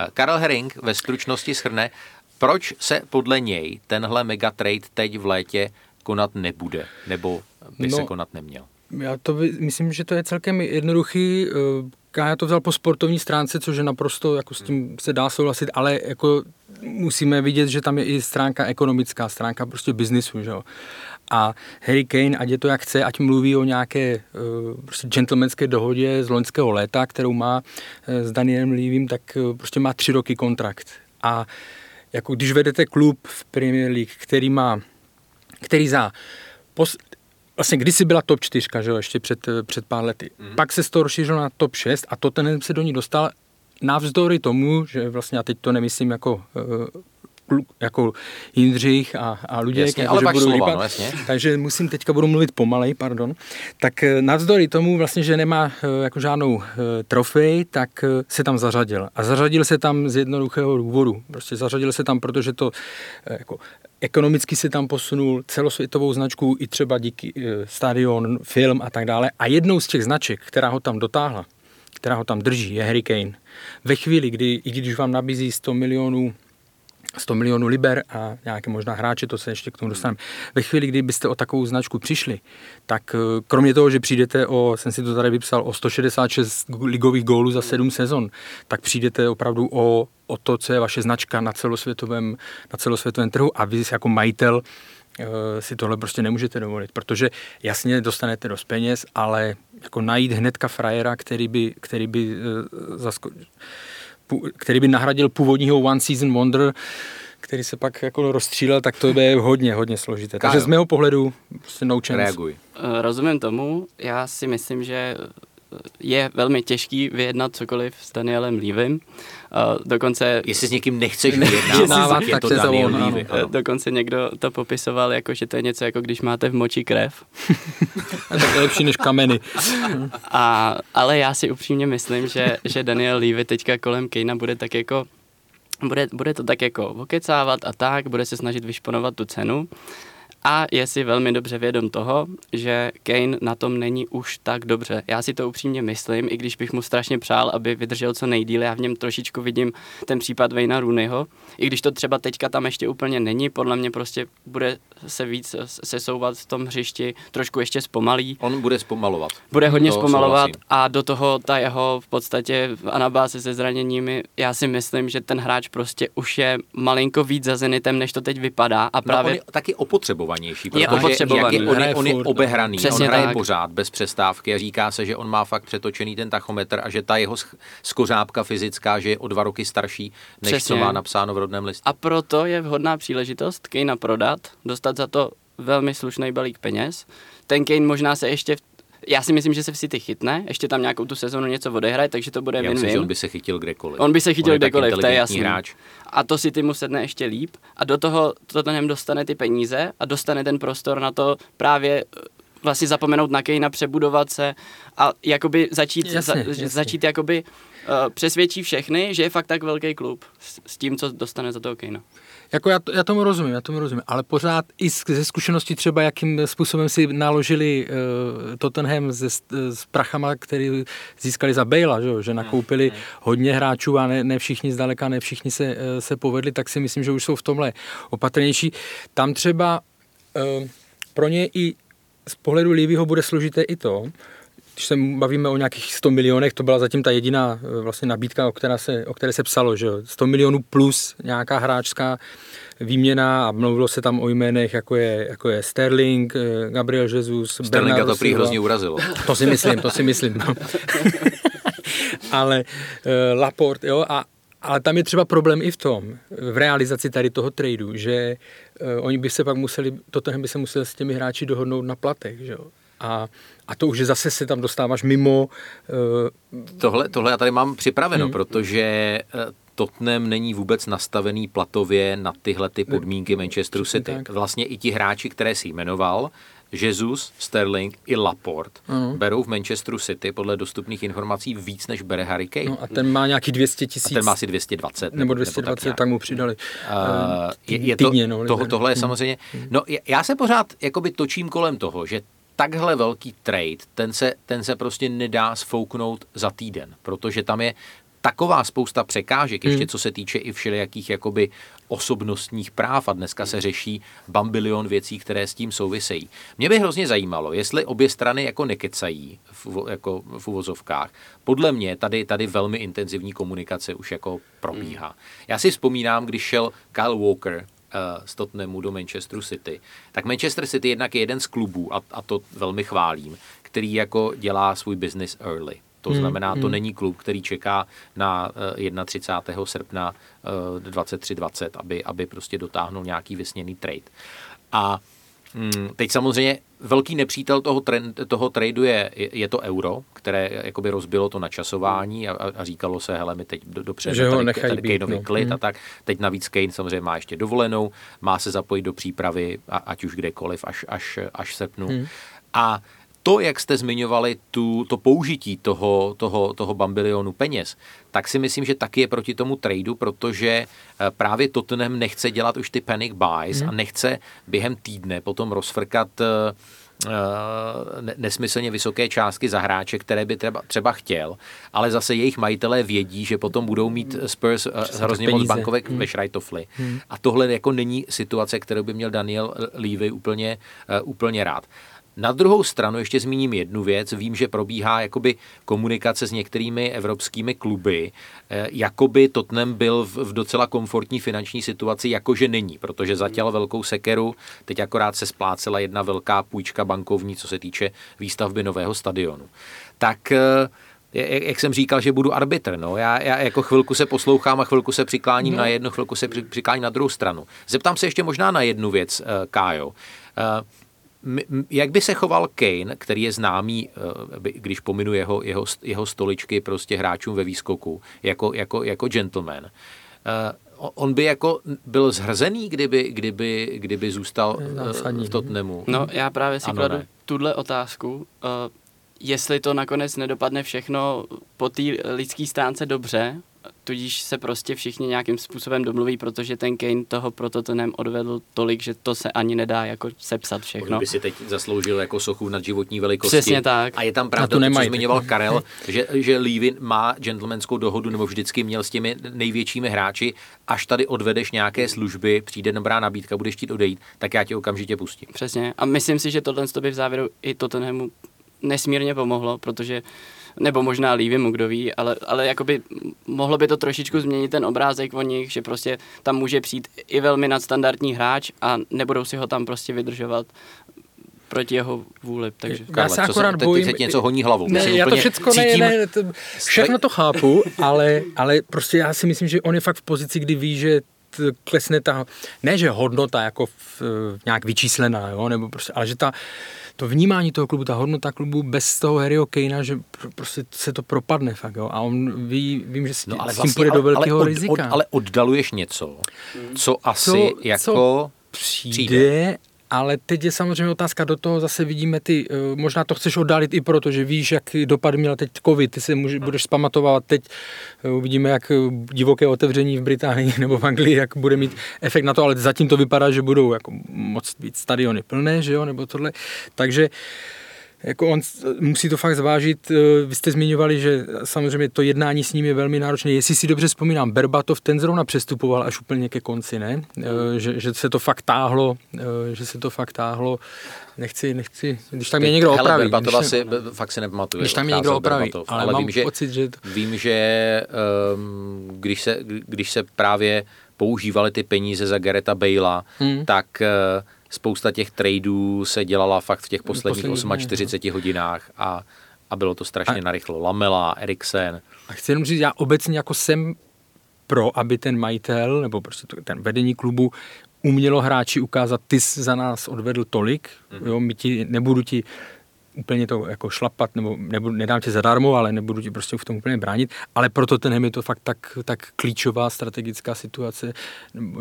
uh, Karel Herring ve stručnosti schrne, proč se podle něj tenhle megatrade teď v létě konat nebude, nebo by no, se konat neměl? Já to myslím, že to je celkem jednoduchý. Uh, Kája to vzal po sportovní stránce, což je naprosto, jako s tím se dá souhlasit, ale jako musíme vidět, že tam je i stránka ekonomická, stránka prostě biznisu, že jo. A Harry Kane, ať je to jak chce, ať mluví o nějaké uh, prostě gentlemanské dohodě z loňského léta, kterou má uh, s Danielem Levym, tak uh, prostě má tři roky kontrakt. A jako když vedete klub v Premier League, který má, který za pos, vlastně kdysi byla top 4, že jo, ještě před, před pár lety. Mm. Pak se to rozšířilo na top 6 a to ten se do ní dostal navzdory tomu, že vlastně, a teď to nemyslím jako uh, jako Jindřich a, a Luděk, jasně, jako, ale že budu slova, lípat, no, jasně. takže musím teďka budu mluvit pomalej, pardon. Tak eh, navzdory tomu vlastně, že nemá eh, jako žádnou trofej, tak se tam zařadil. A zařadil se tam z jednoduchého důvodu. Prostě zařadil se tam, protože to jako ekonomicky se tam posunul celosvětovou značku i třeba díky stadion, film a tak dále. A jednou z těch značek, která ho tam dotáhla, která ho tam drží, je Harry Kane. Ve chvíli, kdy, i když vám nabízí 100 milionů 100 milionů liber a nějaké možná hráče, to se ještě k tomu dostaneme. Ve chvíli, kdy byste o takovou značku přišli, tak eh, kromě toho, že přijdete o, jsem si to tady vypsal, o 166 ligových gólů za 7 sezon, tak přijdete opravdu o, o to, co je vaše značka na celosvětovém, na celosvětovém trhu a vy jako majitel si tohle prostě nemůžete dovolit, protože jasně dostanete dost peněz, ale jako najít hnedka frajera, který by, který by, uh, zasko- který by nahradil původního One Season Wonder, který se pak jako rozstřílel, tak to je hodně, hodně složité. Takže z mého pohledu prostě no chance. Reaguj. Eh, rozumím tomu. Já si myslím, že je velmi těžký vyjednat cokoliv s Danielem Levym. Uh, dokonce... Jestli s někým nechceš vyjednávat, tak je to Daniel Levy. Dokonce někdo to popisoval jako, že to je něco jako když máte v moči krev. tak je lepší než kameny. A, ale já si upřímně myslím, že, že Daniel Levy teďka kolem Kejna bude tak jako bude, bude to tak jako okecávat a tak, bude se snažit vyšponovat tu cenu A je si velmi dobře vědom toho, že Kane na tom není už tak dobře. Já si to upřímně myslím, i když bych mu strašně přál, aby vydržel co nejdíl. Já v něm trošičku vidím ten případ Vejna Rooneyho. I když to třeba teďka tam ještě úplně není, podle mě prostě bude se víc sesouvat v tom hřišti, trošku ještě zpomalí. On bude zpomalovat. Bude hodně to zpomalovat souhlasím. a do toho ta jeho v podstatě anabáze se zraněními, já si myslím, že ten hráč prostě už je malinko víc za Zenitem, než to teď vypadá. A právě... No, on je taky opotřebovanější, protože je opotřebovaný. Jak je, on, je, on je obehraný, Přesně on hraje tak. pořád bez přestávky a říká se, že on má fakt přetočený ten tachometr a že ta jeho skořápka fyzická, že je o dva roky starší, než Přesně. co má napsáno v rodném listě. A proto je vhodná příležitost Kejna prodat, dostat za to velmi slušný balík peněz. Ten Kane možná se ještě v já si myslím, že se v City chytne, ještě tam nějakou tu sezonu něco odehraje, takže to bude win-win. on by se chytil kdekoliv. On by se chytil kdekoliv, to je jasný. Hráč. A to City mu sedne ještě líp a do toho Tottenham dostane ty peníze a dostane ten prostor na to právě eh, vlastně zapomenout na Kejna, přebudovat se a jakoby začít, jasně, za, jasně. začít jakoby uh, přesvědčí všechny, že je fakt tak velký klub s, s tím, co dostane za toho Kejna. Jako já, já tomu rozumím, já tomu rozumím, ale pořád i ze zkušenosti třeba, jakým způsobem si naložili uh, Tottenham se, s prachama, který získali za Bale, že, že nakoupili hodně hráčů a ne, ne všichni zdaleka, ne všichni se, uh, se povedli, tak si myslím, že už jsou v tomhle opatrnější. Tam třeba uh, pro ně i z pohledu Lívyho bude složité i to, když se bavíme o nějakých 100 milionech, to byla zatím ta jediná eh, vlastně nabídka, o, která se, o které se psalo, že 100 milionů plus nějaká hráčská výměna a mluvilo se tam o jménech, jako je, jako je Sterling, eh, Gabriel Jesus, Sterlinga to prý hrozně urazilo. To si myslím, to si myslím. No. Ale uh, Laporte, jo, a, ale tam je třeba problém i v tom, v realizaci tady toho tradu, že uh, oni by se pak museli, Tottenham by se museli s těmi hráči dohodnout na platech, že jo. A, a to už zase se tam dostáváš mimo. Uh, tohle, tohle já tady mám připraveno, hmm. protože eh, Tottenham není vůbec nastavený platově na tyhle ty podmínky Manchesteru City. Vlastně i ti hráči, které si jmenoval, Jesus, Sterling i Laporte uh-huh. berou v Manchesteru City podle dostupných informací víc, než bere Harry Kane. No a ten má nějaký 200 tisíc. Ten má asi 220. Nebo 220, nebo tak, tak mu přidali. Uh, je, je to, týdně, no, toho, tohle je hmm. samozřejmě... No já se pořád jakoby točím kolem toho, že takhle velký trade, ten se, ten se prostě nedá sfouknout za týden, protože tam je taková spousta překážek, ještě hmm. co se týče i všelijakých jakoby osobnostních práv a dneska se řeší bambilion věcí, které s tím souvisejí. Mě by hrozně zajímalo, jestli obě strany jako nekecají v, jako v uvozovkách. Podle mě tady, tady velmi intenzivní komunikace už jako probíhá. Hmm. Já si vzpomínám, když šel Kyle Walker uh, z Tottenhamu do Manchesteru City, tak Manchester City jednak je jeden z klubů, a, a to velmi chválím, který jako dělá svůj business early. To hmm, znamená, hmm, to není klub, který čeká na uh, 31. srpna uh, 2320, aby, aby prostě dotáhnul nějaký vysněný trade. A Hmm, teď samozřejmě velký nepřítel toho, trend, toho tradu je, je to euro, které jakoby rozbilo to načasování a, a říkalo se, hele, my teď do, dopředu že ho tady, tady být, no. klid hmm. a tak. Teď navíc Kane samozřejmě má ještě dovolenou, má se zapojit do přípravy, a, ať už kdekoliv, až, až, až srpnu. Hmm. A to, jak jste zmiňovali tu, to použití toho, toho, toho bambilionu peněz, tak si myslím, že taky je proti tomu tradu, protože eh, právě Tottenham nechce dělat už ty panic buys hmm. a nechce během týdne potom rozfrkat uh, nesmyslně vysoké částky za hráče, které by třeba, třeba chtěl, ale zase jejich majitelé vědí, že potom budou mít Spurs uh, hrozně moc bankovek hmm. ve Šrajtofli. Hmm. A tohle jako není situace, kterou by měl Daniel Levy úplně, úplně rád. Na druhou stranu ještě zmíním jednu věc. Vím, že probíhá jakoby komunikace s některými evropskými kluby, eh, jakoby Tottenham byl v, docela komfortní finanční situaci, jakože není, protože zatěl velkou sekeru, teď akorát se splácela jedna velká půjčka bankovní, co se týče výstavby nového stadionu. Tak eh, jak jsem říkal, že budu arbitr. No. Já, já jako chvilku se poslouchám a chvilku se přikláním no. na jednu, chvilku se přikláním na druhou stranu. Zeptám se ještě možná na jednu věc, eh, Kájo jak by se choval Kane, který je známý, eh, když pominu jeho, jeho, jeho stoličky prostě hráčům ve výskoku, jako, jako, jako gentleman, eh, on by jako byl zhrzený, kdyby, kdyby, kdyby zůstal Zásadní. Eh, v Tottenhamu? No, já právě si ano, kladu ne. tuhle otázku. jestli to nakonec nedopadne všechno po té lidské stránce dobře, tudíž se prostě všichni nějakým způsobem domluví, protože ten Kane toho pro Tottenham odvedl tolik, že to se ani nedá jako sepsat všechno. On by si teď zasloužil jako sochu nad životní velikosti. Přesně tak. A je tam pravda, to, nemají, co zmiňoval Karel, že, že Levy má gentlemanskou dohodu, nebo vždycky měl s těmi největšími hráči, až tady odvedeš nějaké služby, přijde dobrá nabídka, budeš chtít odejít, tak já tě okamžitě pustím. Přesně. A myslím si, že tohle by v závěru i Tottenhamu nesmírně pomohlo, protože nebo možná Lívimu, kdo ví, ale, ale jakoby mohlo by to trošičku změnit ten obrázek o nich, že prostě tam může přijít i velmi nadstandardní hráč a nebudou si ho tam prostě vydržovat proti jeho vůli. Takže... Karle, já se akorát se, bojím... Teď se něco honí hlavou. Ne, já to všechno ne, ne, to, všechno to chápu, ale, ale prostě já si myslím, že on je fakt v pozici, kdy ví, že klesne ta, ne že hodnota jako v, nějak vyčíslená, jo, nebo prostě, ale že ta, to vnímání toho klubu, ta hodnota klubu bez toho Harryho Kanea, že prostě se to propadne fakt, jo. A on ví, vím, že s, no, ale s tím vlastně, půjde do velkého ale od, rizika. Od, ale oddaluješ něco, co asi co, jako co přijde, přijde ale teď je samozřejmě otázka, do toho zase vidíme ty, eh, možná to chceš oddálit i proto, že víš, jak dopad měl teď covid, ty se může, budeš spamatovat, teď eh, uvidíme, jak divoké otevření v Británii nebo v Anglii, jak bude mít efekt na to, ale zatím to vypadá, že budou jako moc být stadiony plné, že jo, nebo tohle, takže jako on musí to fakt zvážit. Eh, vy jste zmiňovali, že samozřejmě to jednání s ním je velmi náročné. Jestli si dobře vzpomínám, Berbatov ten zrovna přestupoval až úplně ke konci, ne? Eh, že, že se to fakt táhlo, eh, že se to fakt táhlo. Nechci, nechci, když tam je někdo opraví. Hele, Berbatova si, fakt si nepamatuju. Když tam je někdo opraví, Berbatov, ale, ale mám vím, že, pocit, že... To... Vím, že um, když, se, když se právě používaly ty peníze za Gareta Bale'a, hmm. tak uh, spousta těch tradeů se dělala fakt v těch posledních Poslední 48 hodinách a, a bylo to strašně a, narychlo. Lamela, Eriksen. A chci jenom říct, já obecně jako jsem pro, aby ten majitel nebo prostě ten vedení klubu umělo hráči ukázat, ty jsi za nás odvedl tolik, mm. jo, my ti, nebudu ti úplně to jako šlapat, nebo nebudu, nedám tě zadarmo, ale nebudu ti prostě v tom úplně bránit, ale proto ten je to fakt tak, tak klíčová strategická situace,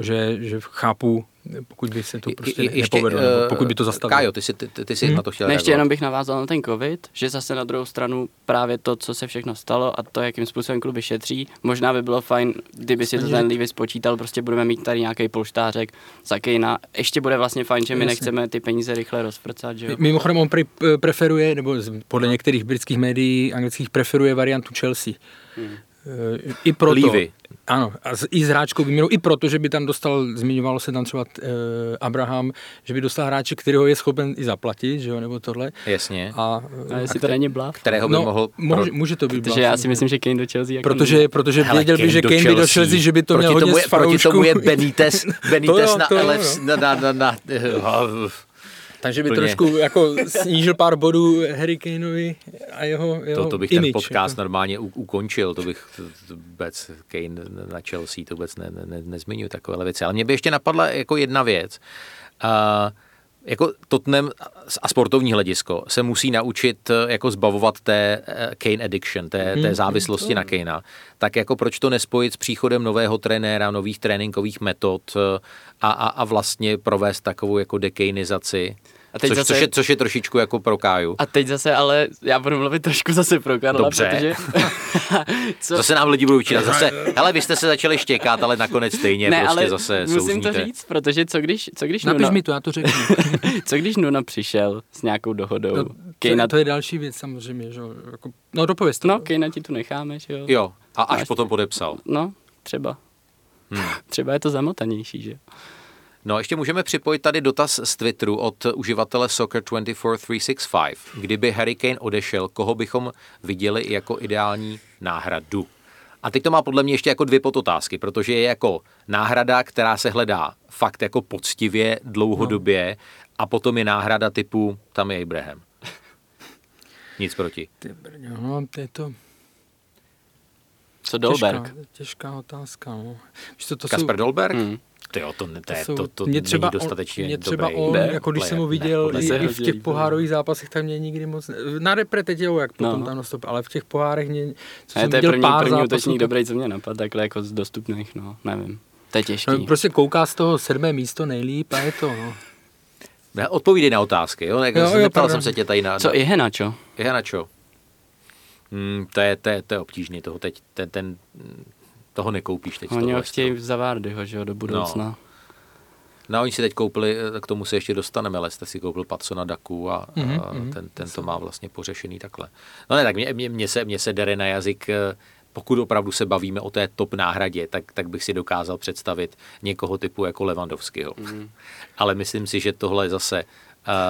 že, že chápu, pokud by se to prostě je, ještě, nepovedlo, uh, pokud by to zastavilo. Kájo, ty jsi, ty, ty jsi hmm. na to chtěl ne, Ještě jenom bych navázal na ten covid, že zase na druhou stranu právě to, co se všechno stalo a to, jakým způsobem kluby šetří, možná by bylo fajn, kdyby si to ten Levis spočítal, prostě budeme mít tady nějaký polštářek za Kejna. Ještě bude vlastně fajn, že my Jasně. nechceme ty peníze rychle rozprcat, že jo? Mimochodem on pre, preferuje, nebo podle některých britských médií anglických preferuje variantu Chelsea. Hmm. I proto, Levy. Ano, a z, i s hráčkou výměnou, i proto, že by tam dostal, zmiňovalo se tam třeba uh, Abraham, že by dostal hráče, kterého je schopen i zaplatit, že jo, nebo tohle. Jasně. A, a jestli a to není blav? Kterého by no, mohl... Může, může to být Protože já si myslím, že Kane do Chelsea jako Protože, protože Hele, věděl by, že Kane by do Chelsea, že by to měl hodně je, Proti tomu je Benitez, Benitez to jo, na, to, na, na, na, na, na, takže by Plně. trošku jako snížil pár bodů Harry Kaneovi a jeho, jeho to, to bych image, ten podcast jako. normálně u, ukončil, to bych to, to vůbec Kane na Chelsea, to vůbec ne, ne, nezmiňuji takové věci. Ale mě by ještě napadla jako jedna věc. Uh, jako Tottenham a sportovní hledisko se musí naučit jako zbavovat té eh, Kane addiction, té, té mhm. závislosti na Kanea. Tak jako proč to nespojit s příchodem nového trenéra, nových tréninkových metod eh, a, a, a vlastně provést takovou jako dekejnizaci? A teď což, zase, což, je, což je trošičku jako pro Káju. A teď zase, ale já budu mluvit trošku zase pro Karla, Dobře. protože... co? Zase nám lidi budou učit. Zase, hele, vy jste se začali štěkat, ale nakonec stejně ne, prostě ale zase musím souzníte. to říct, protože co když, co když Napiš Nuna... mi to, já to řeknu. co když Nuna přišel s nějakou dohodou? No, Kejna... to je další věc samozřejmě, že jako, no dopověz to. No, Kejna ti tu necháme, že jo? Jo, a až Máš... potom podepsal. No, třeba. Hmm. Třeba je to zamotanější, že No ještě můžeme připojit tady dotaz z Twitteru od uživatele Soccer24365. Kdyby Harry Kane odešel, koho bychom viděli jako ideální náhradu? A teď to má podle mě ještě jako dvě podotázky, protože je jako náhrada, která se hledá fakt jako poctivě, dlouhodobě no. a potom je náhrada typu, tam je Ibrahim. Nic proti. Ty brňo, no, to je to... Co Dolberg? Těžká, těžká otázka, no. to, to Kasper jsou... Dolberg? Hmm. To jo, to, to, to, jsou, to, to mě třeba není dostatečně on, mě třeba dobrý on, ne, jako když jsem ho viděl ne, i, i v těch pohárových zápasech, tak mě nikdy moc... Na repre teď jo, jak potom no. tam nastop, ale v těch pohárech mě... Co ne, jsem to je první, pár první útočník dobrý, co mě napadl, takhle jako z dostupných, no, nevím. To je těžký. No, prostě kouká z toho sedmé místo nejlíp a je to, no. Ne, odpovídej na otázky, jo? Jako jo, jo neptal jsem se tě tady na... Co, i Henačo? I Henačo. Hmm, to, je, to, je, to je obtížný toho teď. Ten, ten, toho nekoupíš teď. Oni ho chtějí za Vardyho, že jo, do budoucna. No. No, oni si teď koupili, eh, k tomu se ještě dostaneme, ale jste si koupil Patsona Daku a, mm-hmm. a mhm. ten, ten to má vlastně pořešený takhle. No ne, tak mě, mě, mě, se, mě se dere na jazyk, eh, pokud opravdu se bavíme o té top náhradě, tak, tak bych si dokázal představit někoho typu jako Levandovského. Mm. Ale myslím si, že tohle zase uh,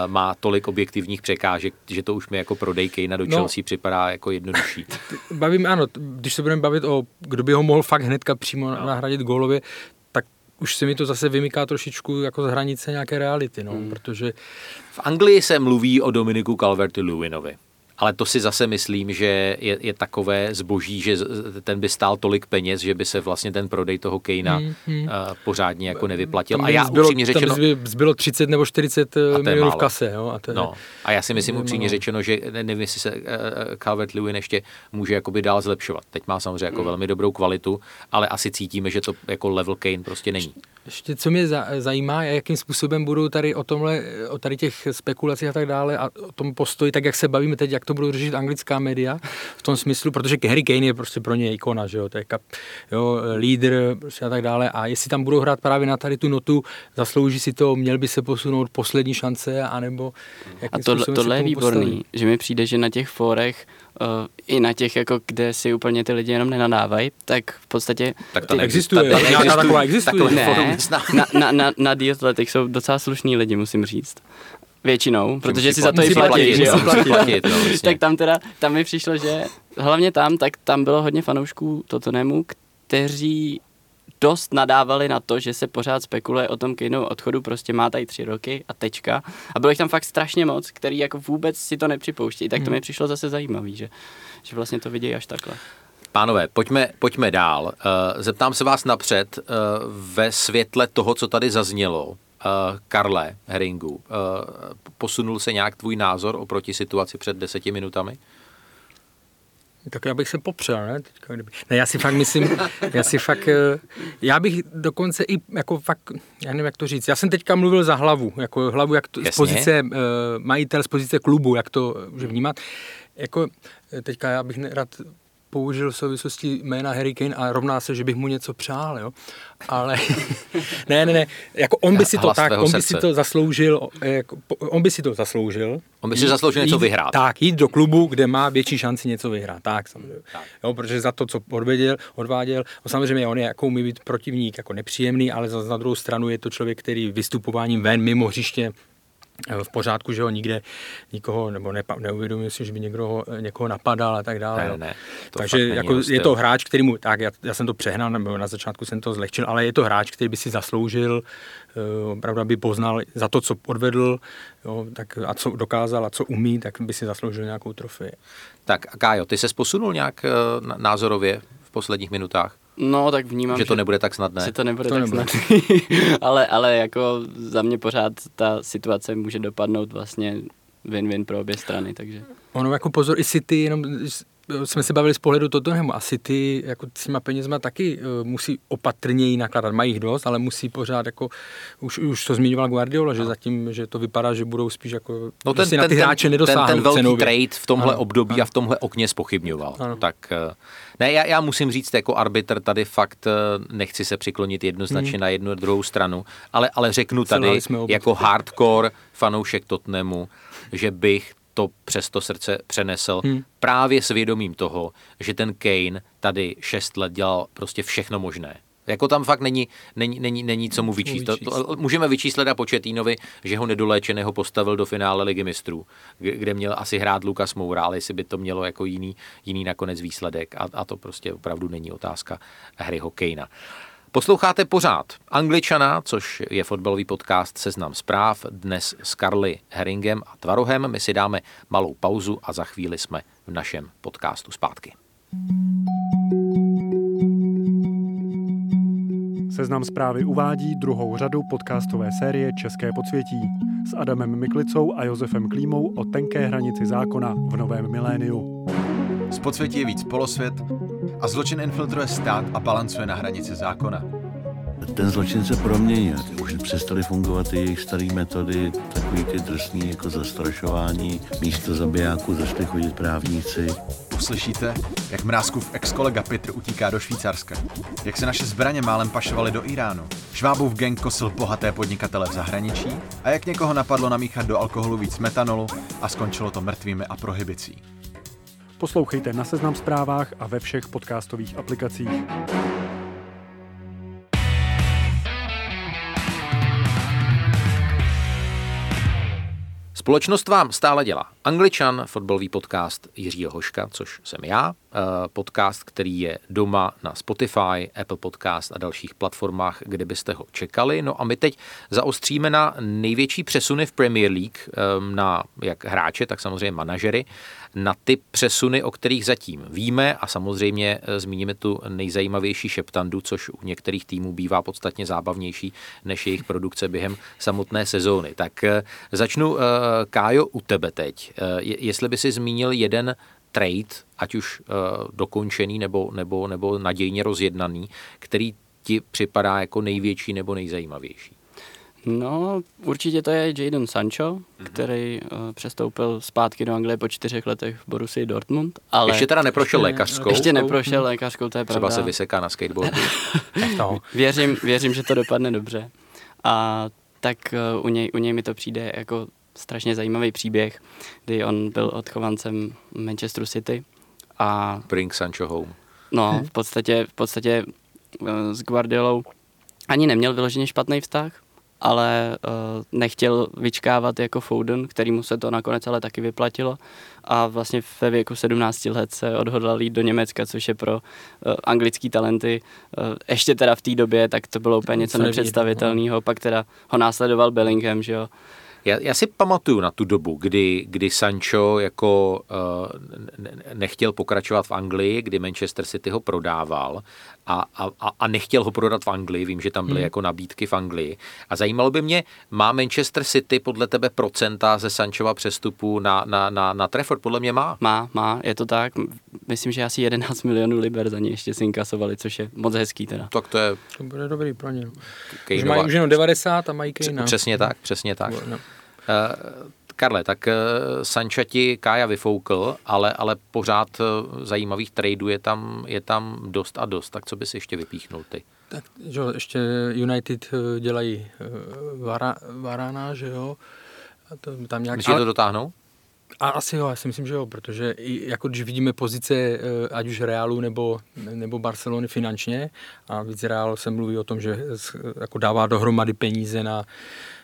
má tolik objektivních překážek, že to už mi jako prodej Kejna do no. Chelsea no, připadá jako jednodušší. Bavím, ano, když se budeme bavit o, kdo by ho mohl fakt hnedka přímo no. nahradit gólově, už se mi to zase vymyká trošičku jako z hranice nějaké reality, no, hmm. protože... V Anglii se mluví o Dominiku Calvertu-Lewinovi ale to si zase myslím, že je, je takové zboží, že ten by stál tolik peněz, že by se vlastně ten prodej toho Kejna hmm, hmm. Uh, pořádně jako nevyplatil. A já zbylo, upřímně řečeno... Tam by zbylo 30 nebo 40 milionů v kase. Jo? A, to je, no. a já si myslím upřímně řečeno, že nevím, jestli se uh, Calvert Lewin ještě může jakoby dál zlepšovat. Teď má samozřejmě jako hmm. velmi dobrou kvalitu, ale asi cítíme, že to jako level Kane prostě není. Ještě co mě zajímá, jakým způsobem budou tady o tomhle, o tady těch spekulacích a tak dále a o tom postoji, tak jak se bavíme teď, jak to budou řešit anglická média v tom smyslu, protože Harry Kane je prostě pro ně ikona, že jo, to je kap, jo, lídr prostě a tak dále a jestli tam budou hrát právě na tady tu notu, zaslouží si to, měl by se posunout poslední šance, anebo A to, tohle je výborný, postaví. že mi přijde, že na těch fórech i na těch, jako, kde si úplně ty lidi jenom nenadávají, tak v podstatě... Tak to neexistuje, ta, ta, taková existuje. Ne, na, na, na, na jsou docela slušní lidi, musím říct. Většinou, protože si za to i platí, platit, že jo? Platit, platit, no, tak tam teda, tam mi přišlo, že hlavně tam, tak tam bylo hodně fanoušků Tottenhamu, kteří dost nadávali na to, že se pořád spekuluje o tom Kaneovu odchodu, prostě má tady tři roky a tečka. A bylo jich tam fakt strašně moc, který jako vůbec si to nepřipouští. Tak to hmm. mi přišlo zase zajímavý, že, že vlastně to vidějí až takhle. Pánové, pojďme, pojďme dál. Eh, zeptám se vás napřed eh, ve světle toho, co tady zaznělo. Uh, Karle Heringu, posunul se nějak tvůj názor oproti situaci před deseti minutami? Tak já bych se popřel, ne? Teďka, kdyby... ne já si fakt myslím, já si fakt, já bych dokonce i jako fakt, já nevím, jak to říct, já jsem teďka mluvil za hlavu, jako hlavu, jak to, z pozice, uh, majitel z pozice klubu, jak to může vnímat. Jako teďka já bych nerad použil v souvislosti jména Harry Kane a rovná se, že bych mu něco přál, jo. Ale ne, ne, ne, jako on by si to tak, on by si to zasloužil, jako, on by si to zasloužil. On by si zasloužil něco vyhrát. Tak, jít do klubu, kde má větší šanci něco vyhrát, tak samozřejmě. Tak. Jo, protože za to, co odvěděl, odváděl, no, samozřejmě on je jako umí být protivník, jako nepříjemný, ale za, na druhou stranu je to člověk, který vystupováním ven mimo hřiště v pořádku, že ho nikde nikoho, nebo ne, neuvědomil si, že by někdo ho, někoho napadal a tak dále. Ne, ne, to Takže jako je to hráč, který mu, tak já, já, jsem to přehnal, nebo na začátku jsem to zlehčil, ale je to hráč, který by si zasloužil, uh, opravdu by poznal za to, co odvedl, jo, tak a co dokázal a co umí, tak by si zasloužil nějakou trofej. Tak a Kájo, ty se posunul nějak uh, názorově v posledních minutách? No, tak vnímám, že to že nebude tak snadné. Že to nebude to tak nebude. snadné. ale, ale jako za mě pořád ta situace může dopadnout vlastně win-win pro obě strany, takže... Ono jako pozor, i City, jenom jsme se bavili z pohledu Tottenhamu a City jako s těma penězma taky uh, musí opatrněji nakládat. Mají jich dost, ale musí pořád jako, už, už to zmiňoval Guardiola, že no. zatím, že to vypadá, že budou spíš jako, no ten, ten, na ty ten, hráče nedosáhnou ten, ten velký cenově. trade v tomhle ano. období ano. a v tomhle okně spochybňoval. Ano. Tak uh, ne, já, já musím říct, jako arbitr tady fakt uh, nechci se přiklonit jednoznačně hmm. na jednu a druhou stranu, ale, ale řeknu tady jako hardcore fanoušek Tottenhamu, že bych to přes to srdce přenesl hmm. právě s vědomím toho, že ten Kane tady šest let dělal prostě všechno možné. Jako tam fakt není, není, není, není co mu vyčíst. To, to, můžeme vyčíslet a Početínovi, že ho nedoléčeného postavil do finále ligy mistrů, kde měl asi hrát Lukas Moura, ale jestli by to mělo jako jiný, jiný nakonec výsledek a, a to prostě opravdu není otázka hry hokejna. Posloucháte pořád Angličana, což je fotbalový podcast Seznam zpráv, dnes s Karly Heringem a Tvarohem. My si dáme malou pauzu a za chvíli jsme v našem podcastu zpátky. Seznam zprávy uvádí druhou řadu podcastové série České podsvětí s Adamem Miklicou a Josefem Klímou o tenké hranici zákona v novém miléniu. Z podsvětí je víc polosvět a zločin infiltruje stát a balancuje na hranici zákona. Ten zločin se proměnil. Už přestaly fungovat ty jejich staré metody, takový ty drsný jako zastrašování. Místo zabijáků začali chodit právníci. Uslyšíte, jak mrázkův ex-kolega Petr utíká do Švýcarska. Jak se naše zbraně málem pašovaly do Iránu. Švábův gang kosil bohaté podnikatele v zahraničí a jak někoho napadlo namíchat do alkoholu víc metanolu a skončilo to mrtvými a prohibicí. Poslouchejte na Seznam zprávách a ve všech podcastových aplikacích. Společnost vám stále dělá Angličan, fotbalový podcast Jiřího Hoška, což jsem já, podcast, který je doma na Spotify, Apple Podcast a dalších platformách, kde byste ho čekali. No a my teď zaostříme na největší přesuny v Premier League, eh, na jak hráče, tak samozřejmě manažery na ty přesuny, o kterých zatím víme a samozřejmě eh, zmíníme tu nejzajímavější šeptandu, což u některých týmů bývá podstatně zábavnější než jejich produkce během samotné sezóny. Tak eh, začnu, eh, Kájo, u tebe teď. Jestli by si zmínil jeden trade, ať už dokončený nebo, nebo, nebo nadějně rozjednaný, který ti připadá jako největší nebo nejzajímavější? No, určitě to je Jadon Sancho, mm-hmm. který uh, přestoupil zpátky do Anglie po čtyřech letech v Borussii Dortmund. Ale ještě teda neprošel ještě, lékařskou. Ještě neprošel lékařskou, to je Třeba pravda. se vyseká na skateboardu. věřím, věřím, že to dopadne dobře. A tak uh, u, něj, u něj mi to přijde jako strašně zajímavý příběh, kdy on byl odchovancem Manchesteru City. A, Bring Sancho home. No, v podstatě, v podstatě uh, s Guardiolou ani neměl vyloženě špatný vztah, ale uh, nechtěl vyčkávat jako Foden, kterýmu se to nakonec ale taky vyplatilo a vlastně ve věku 17 let se odhodlal jít do Německa, což je pro uh, anglický talenty uh, ještě teda v té době, tak to bylo úplně něco nepředstavitelného, pak teda ho následoval Bellingham, že jo, já, já si pamatuju na tu dobu, kdy, kdy Sancho jako uh, nechtěl pokračovat v Anglii, kdy Manchester City ho prodával a, a, a nechtěl ho prodat v Anglii, vím, že tam byly hmm. jako nabídky v Anglii. A zajímalo by mě, má Manchester City podle tebe procenta ze Sanchova přestupu na, na, na, na Trafford? Podle mě má. Má, má, je to tak. Myslím, že asi 11 milionů liber za ně ještě si inkasovali, což je moc hezký teda. Tak to je... To bude dobrý pro ně. Už mají už jenom 90 a mají Kejna. Přesně tak, přesně tak. No. Uh, Karle, tak uh, Sancha ti Kája vyfoukl, ale, ale pořád uh, zajímavých tradeů je tam, je tam dost a dost. Tak co bys ještě vypíchnul ty? Tak, že ještě United dělají vara, Varana, že jo. A to, tam nějak... Myslíš, ale... to dotáhnou? A asi jo, já si myslím, že jo, protože i jako když vidíme pozice ať už Realu nebo, nebo Barcelony finančně a víc Real se mluví o tom, že jako dává dohromady peníze na,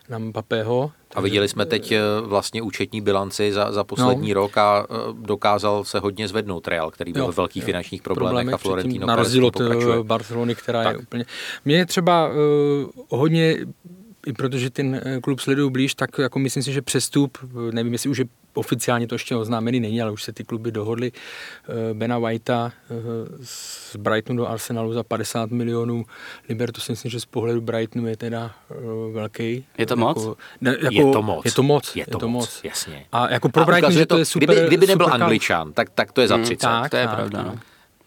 na Mbappého. A viděli jsme teď eh, vlastně účetní bilanci za, za poslední no. rok a eh, dokázal se hodně zvednout Real, který byl jo, ve velkých jo. finančních problémech, problémech a Florentino Na rozdíl od eh, Barcelony, která tak. je úplně... Mně je třeba uh, hodně i protože ten klub sleduju blíž, tak jako myslím si, že přestup, nevím, jestli už je oficiálně to ještě oznámený není, ale už se ty kluby dohodly. Eh, Bena Whitea eh, z Brightonu do Arsenalu za 50 milionů liber, to si myslím, že z pohledu Brightonu je teda eh, velký. Je to moc? Jako, ne, jako, je to moc. Je to moc. Je to, je to moc, moc, jasně. A jako pro Brighton, že to je super. Kdyby, kdyby nebyl super Angličan, tak, tak to je za 30. Hmm, tak, to je tak, pravda. No.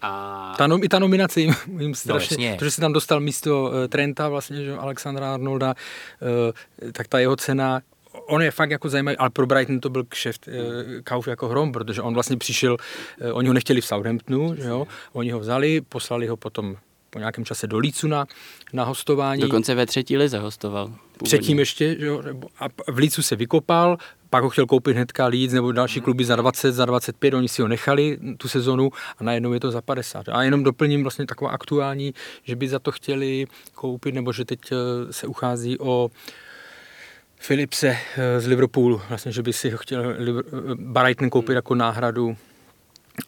A... Ta, no, I ta nominace jim, jim strašně, no, protože se tam dostal místo uh, Trenta, vlastně, že Alexandra Arnolda, uh, tak ta jeho cena on je fakt jako zajímavý, ale pro Brighton to byl kšeft, e, kauf jako hrom, protože on vlastně přišel, e, oni ho nechtěli v Southamptonu, že jo? oni ho vzali, poslali ho potom po nějakém čase do Lícu na, na hostování. Dokonce ve třetí lize hostoval. Původně. Předtím ještě, že jo, a v Lícu se vykopal, pak ho chtěl koupit hnedka Líc nebo další kluby za 20, za 25, oni si ho nechali tu sezonu a najednou je to za 50. A jenom doplním vlastně taková aktuální, že by za to chtěli koupit, nebo že teď e, se uchází o Philipse eh, z Liverpoolu, vlastně, že by si ho chtěl eh, Brighton koupit jako náhradu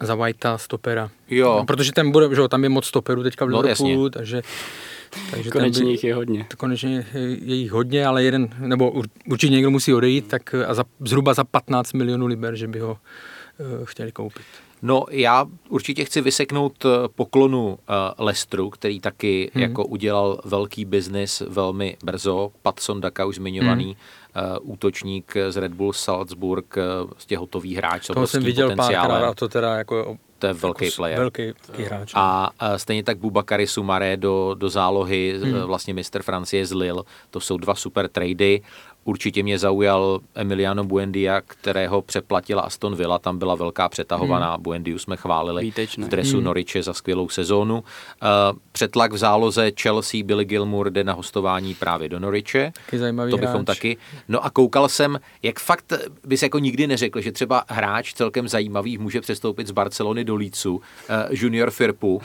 za Whitea stopera. Jo. Protože tam, bude, že tam je moc stoperů teďka v no, Liverpoolu, no, takže takže konečně by, jich je hodně. Konečně je jich hodně, ale jeden, nebo určitě někdo musí odejít, tak a za, zhruba za 15 milionů liber, že by ho uh, chtěli koupit. No já určitě chci vyseknout eh, poklonu uh, Lestru, který taky hmm. jako udělal velký biznis velmi brzo. Patson Daka už zmiňovaný hmm. uh, útočník z Red Bull Salzburg, uh, prostě hotový hráč. Toho jsem viděl párkrát a to teda jako to je velký jako player. Velký, velký hráč. A, a stejně tak Bubakary Sumaré do, do zálohy, hmm. vlastně mistr Francie z Lille. To jsou dva super trady. Určitě mě zaujal Emiliano Buendia, kterého přeplatila Aston Villa, tam byla velká přetahovaná, hmm. Buendiu jsme chválili Výtečné. v dresu hmm. Noriče za skvělou sezónu. Uh, přetlak v záloze Chelsea, Billy Gilmour jde na hostování právě do Noriče. Taky zajímavý to bychom hráč. taky. No a koukal jsem, jak fakt bys jako nikdy neřekl, že třeba hráč celkem zajímavý může přestoupit z Barcelony do Lícu, uh, Junior Firpu. Uh,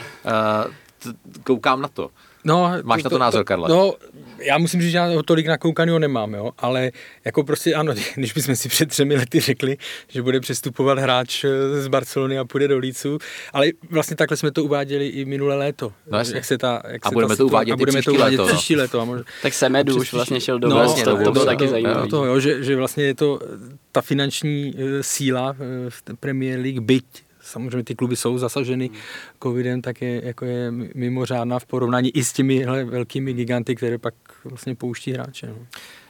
koukám na to. No, Máš to, na to názor, Karle? No, já musím říct, že já ho tolik nakoukaného nemám, jo, ale jako prostě ano, když bychom si před třemi lety řekli, že bude přestupovat hráč eh, z Barcelony a půjde do Lícu, ale vlastně takhle jsme to uváděli i minulé léto. No jasně. jak se ta, jak a se budeme ta to uvádět a budeme příští to uvádět léto, no. příští léto. A možná, Tak Semedu už vlastně šel do no, vlastně, to, to, bylo to- taky zajímavé. To, jo, že, že vlastně je to ta finanční eh, síla eh, v té Premier League, byť samozřejmě ty kluby jsou zasaženy covidem, tak je, jako je mimořádná v porovnání i s těmi hele, velkými giganty, které pak vlastně pouští hráče. No.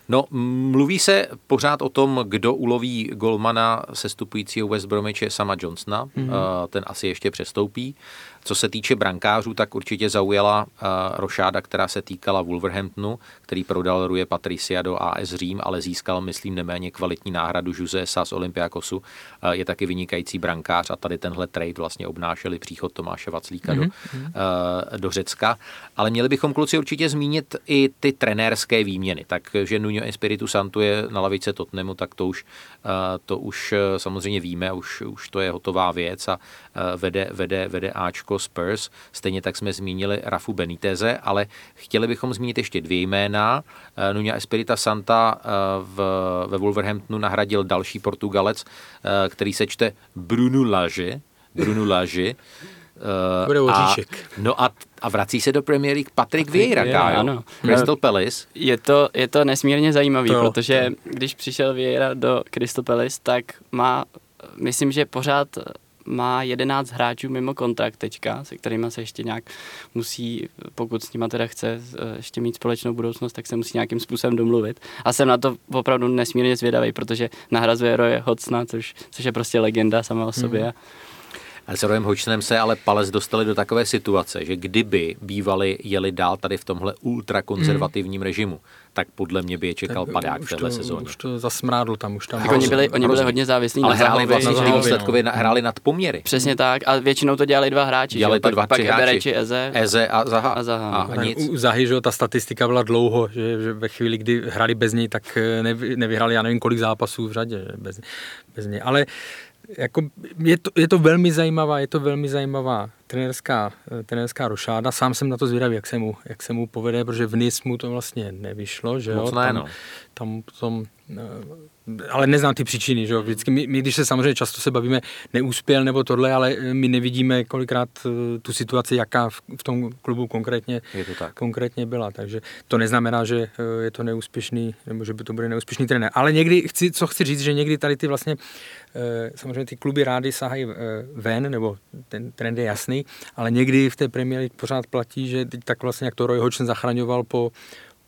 No, mluví se pořád o tom, kdo uloví golmana sestupujícího West Bromiče sama Johnsona. Mm-hmm. Ten asi ještě přestoupí. Co se týče brankářů, tak určitě zaujala uh, rošáda, která se týkala Wolverhamptonu, který prodal Ruje Patricia do AS Řím, ale získal, myslím, neméně kvalitní náhradu Jose Sa z Olympiakosu. Uh, je taky vynikající brankář a tady tenhle trade vlastně obnášeli příchod Tomáše Vaclíka mm-hmm. do, uh, do Řecka. Ale měli bychom kluci určitě zmínit i ty trenérské výměny. Takže Nuno Espiritu Santo je na lavice Tottenhamu, tak to už, uh, to už uh, samozřejmě víme, už, už to je hotová věc a uh, vede, vede, vede Ačko Spurs. Stejně tak jsme zmínili Rafu Beniteze, ale chtěli bychom zmínit ještě dvě jména. Uh, Nuno Espirita Santa v, ve Wolverhamptonu nahradil další Portugalec, který se čte Bruno Lage. Bruno Lage. Uh, Bude a, oříšek. no a, a vrací se do Premier League Patrick Vieira, Kájo. ano. Crystal Palace. Je to, je to nesmírně zajímavý, To protože když přišel Vieira do Crystal Palace, tak má, myslím, že pořád má 11 hráčů mimo kontrakt teďka, se kterými se ještě nějak musí, pokud s nima teda chce eh, ještě mít společnou budoucnost, tak se musí nějakým způsobem domluvit. A jsem na to opravdu nesmírně zvědavý, protože nahrazuje Roje Hocna, což, což je prostě legenda sama o sobě. Mm. A s Rojem Hočnem se ale Palace dostali do takové situace, že kdyby bývali jeli dál tady v tomhle ultrakonzervativním Hmm. režimu, tak podle mě by je čekal padák v téhle to, sezóně. Už to zasmrádl tam, už tam. Tak oni byli, oni byli hodně závislí Ale na hráli vlastně na výsledkově no. hráli nad poměry. Přesně tak a většinou to dělali dva hráči. Dělali že? to dva, pak, pak tři hráči. Eze. Eze a Zaha. A Zaha. A, a Tak nic. U Zahy, že jo, ta statistika byla dlouho, že, že ve chvíli, kdy hráli bez něj, tak eh, nevy, nevyhrali já nevím kolik zápasů v řadě že, bez, bez něj. Ale jako je, to, je to velmi zajímavá, je to velmi zajímavá trenérská, eh, trenérská rošáda. Sám jsem na to zvědavý, jak se mu, jak se mu povede, protože v NIS mu to vlastně nevyšlo, že jo. Moc ne, tam, no. tam potom, eh, ale neznám ty příčiny, že jo. Vždycky my, my, když se samozřejmě často se bavíme, neúspěl nebo tohle, ale my nevidíme kolikrát eh, tu situaci, jaká v, v tom klubu konkrétně Je to tak. konkrétně byla. Takže to neznamená, že eh, je to neúspěšný, nebo že by to bude neúspěšný trenér. Ale někdy, chci, co chci říct, že někdy tady ty vlastně, eh, samozřejmě ty kluby rády sahají ven, nebo ten trend je jasný, ale někdy v té Premier League pořád platí, že teď tak vlastně, jak to Roy Hodgson zachraňoval po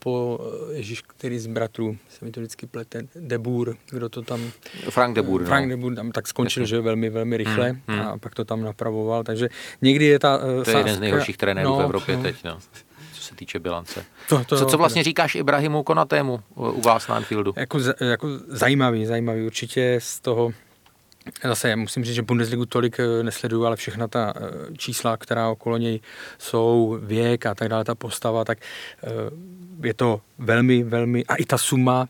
po, eh, ježiš, který z bratrů, se mi to vždycky plete, Debur, kdo to tam, Frank de Boer, no. Frank Debur tam tak skončil, že velmi, velmi rychle Hmm, hmm. a pak to tam napravoval, takže někdy je ta eh, To je jeden z sázka- nejhorších trenérů no, v Evropě no. teď, no. co se týče bilance. To, to, Co, co vlastně říkáš Ibrahimu Konatému u u vás na Anfieldu? Jako, jako zajímavý, zajímavý určitě z toho, zase musím říct, že Bundesligu tolik eh, nesleduju, ale všechna ta eh, čísla, která okolo něj jsou, věk a tak dále, ta postava, tak eh, je to velmi, velmi, a i ta suma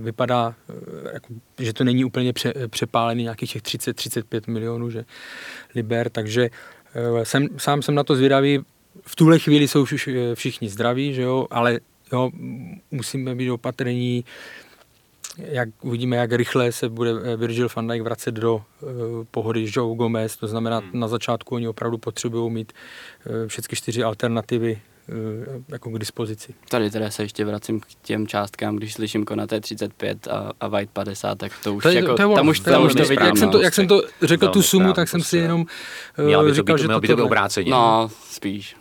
vypadá, jako, že to není úplně pře, přepálený nějakých těch 30-35 milionů, že liber, takže jsem, sám jsem na to zvědavý, v tuhle chvíli jsou vši- všichni zdraví, že jo, ale jo, musíme být opatrní, jak uvidíme, jak rychle se bude eh, Virgil van Dijk vracet do uh, pohody Joe Gomez, to znamená, hmm. na začátku oni opravdu potřebují mít uh, všechny čtyři alternativy uh, jako k dispozici. Tady teda se ještě vracím k těm částkám, když slyším Konaté 35 a, a White 50, tak to už To je, jako, to je tam už, to je už to vidím. jak, jsem no. to, jak jsem to řekl, tu sumu, tak jsem si prostě. jenom uh, by to říkal, že to, by to být tohle- obráceně. No, spíš.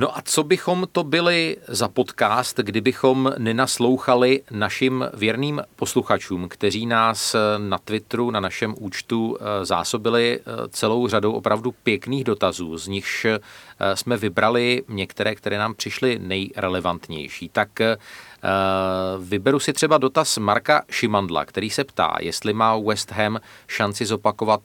No a co bychom to byli za podcast, kdybychom nenaslouchali našim věrným posluchačům, kteří nás na Twitteru, na našem účtu eh, zásobili eh, celou řadou opravdu pěkných dotazů, z nichž eh, jsme vybrali některé, které nám přišly nejrelevantnější. Tak vyberu si třeba dotaz Marka Šimandla, který se ptá, jestli má West Ham šanci zopakovat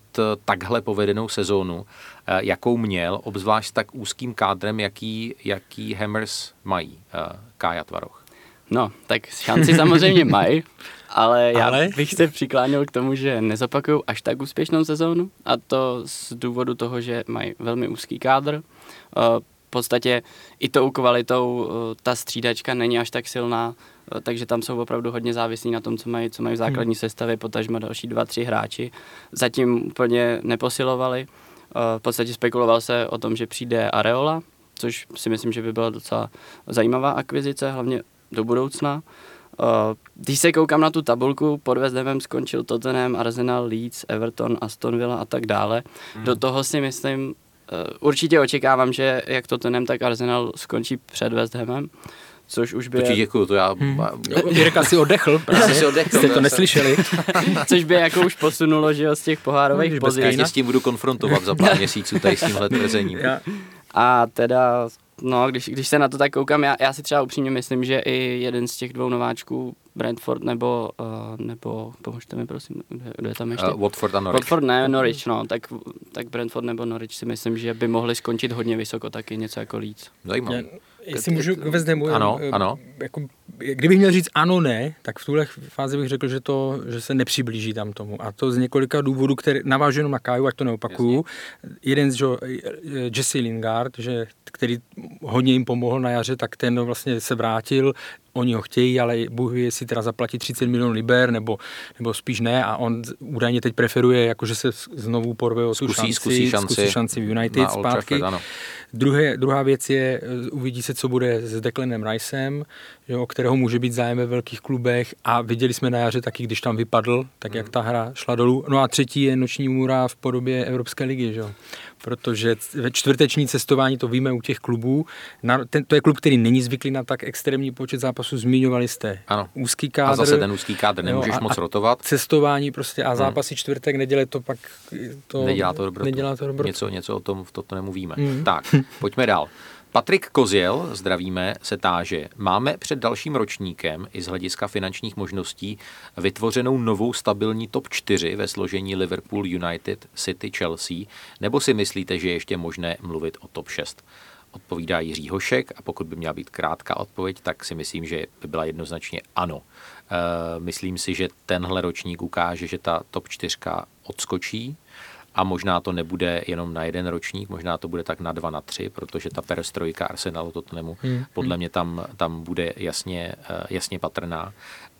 takhle povedenou sezónu jakou měl, obzvlášť s tak úzkým kádrem, jaký, jaký Hammers mají, eh, Kája Tvaroch. No, tak šanci samozřejmě mají, ale já ale? bych se přiklánil k tomu, že nezopakují až tak úspěšnou sezónu a to z důvodu toho, že mají velmi úzký kádr. Eh, v podstatě i tou kvalitou ta střídačka není až tak silná, takže tam jsou opravdu hodně závislí na tom, co mají, co mají v základní hmm. sestavě, potažmo další dva, tři hráči. Zatím úplně neposilovali v podstatě spekuloval se o tom, že přijde Areola, což si myslím, že by byla docela zajímavá akvizice, hlavně do budoucna. Když se koukám na tu tabulku, pod West Hamem skončil Tottenham, Arsenal, Leeds, Everton, Aston Villa a tak dále. Mm. Do toho si myslím, e, určitě očekávám, že jak Tottenham, tak Arsenal skončí před West Hamem což už by... To ti děkuju, to já... Hmm. Jirka si oddechl, právě. si oddechl, Jste to neslyšeli. což by jako už posunulo, že jo, z těch pohárových no, pozic. Já s tím budu konfrontovat za pár měsíců tady s tímhle tvrzením. A teda No, když, když se na to tak koukám, já, já si třeba upřímně myslím, že i jeden z těch dvou nováčků, Brentford nebo, uh, nebo pomožte mi prosím, kdo, je tam ještě? Uh, Watford a Norwich. Watford ne, Norwich, no, tak, tak Brentford nebo Norwich si myslím, že by mohli skončit hodně vysoko, taky něco jako Leeds. Zajímavé. Jestli můžu k Hamu, ano, jen, ano. Jako, kdybych měl říct ano, ne, tak v tuhle fázi bych řekl, že, to, že se nepřiblíží tam tomu. A to z několika důvodů, které navážu jenom na Kaju, ať to neopakuju. Jasně. Jeden z jo, Jesse Lingard, že, který hodně jim pomohl na jaře, tak ten vlastně se vrátil, oni ho chtějí, ale Bůh ví, jestli teda zaplatí 30 milionů liber, nebo, nebo spíš ne a on údajně teď preferuje, jakože se znovu porve o tu zkusí, šanci, zkusí šanci, zkusí šanci v United zpátky. Trafford, Druhé, druhá věc je, eh, uvidí se, co bude s Declanem Ricem, jo, kterého může být zájem ve velkých klubech a viděli jsme na jaře taky, když tam vypadl, tak hmm. jak ta hra šla dolů. No a třetí je noční můra v podobě Evropské ligy, že? protože ve čtvrteční cestování to víme u těch klubů. Na, ten, to je klub, který není zvyklý na tak extrémní počet zápasů, zmiňovali jste. Ano. Úzký kádr. A zase ten úzký kádr, nemůžeš jo, a, moc rotovat. Cestování prostě a hmm. zápasy hmm. čtvrtek, neděle to pak to nedělá to dobrotu. Nedělá to dobrotu. Něco, něco o tom v toto nemluvíme. Hmm. Tak, pojďme dál. Patrik Koziel, zdravíme, se táže. Máme před dalším ročníkem i z hlediska finančních možností vytvořenou novou stabilní top 4 ve složení Liverpool, United, City, Chelsea, nebo si myslíte, že je ještě možné mluvit o top 6? Odpovídá Jiří Hošek a pokud by měla být krátká odpověď, tak si myslím, že by byla jednoznačně ano. E, myslím si, že tenhle ročník ukáže, že ta top 4 odskočí a možná to nebude jenom na jeden ročník, možná to bude tak na dva, na tři, protože ta perestrojka Arsenalu Tottenhamu hmm. podle mě tam, tam bude jasně, eh, jasně patrná.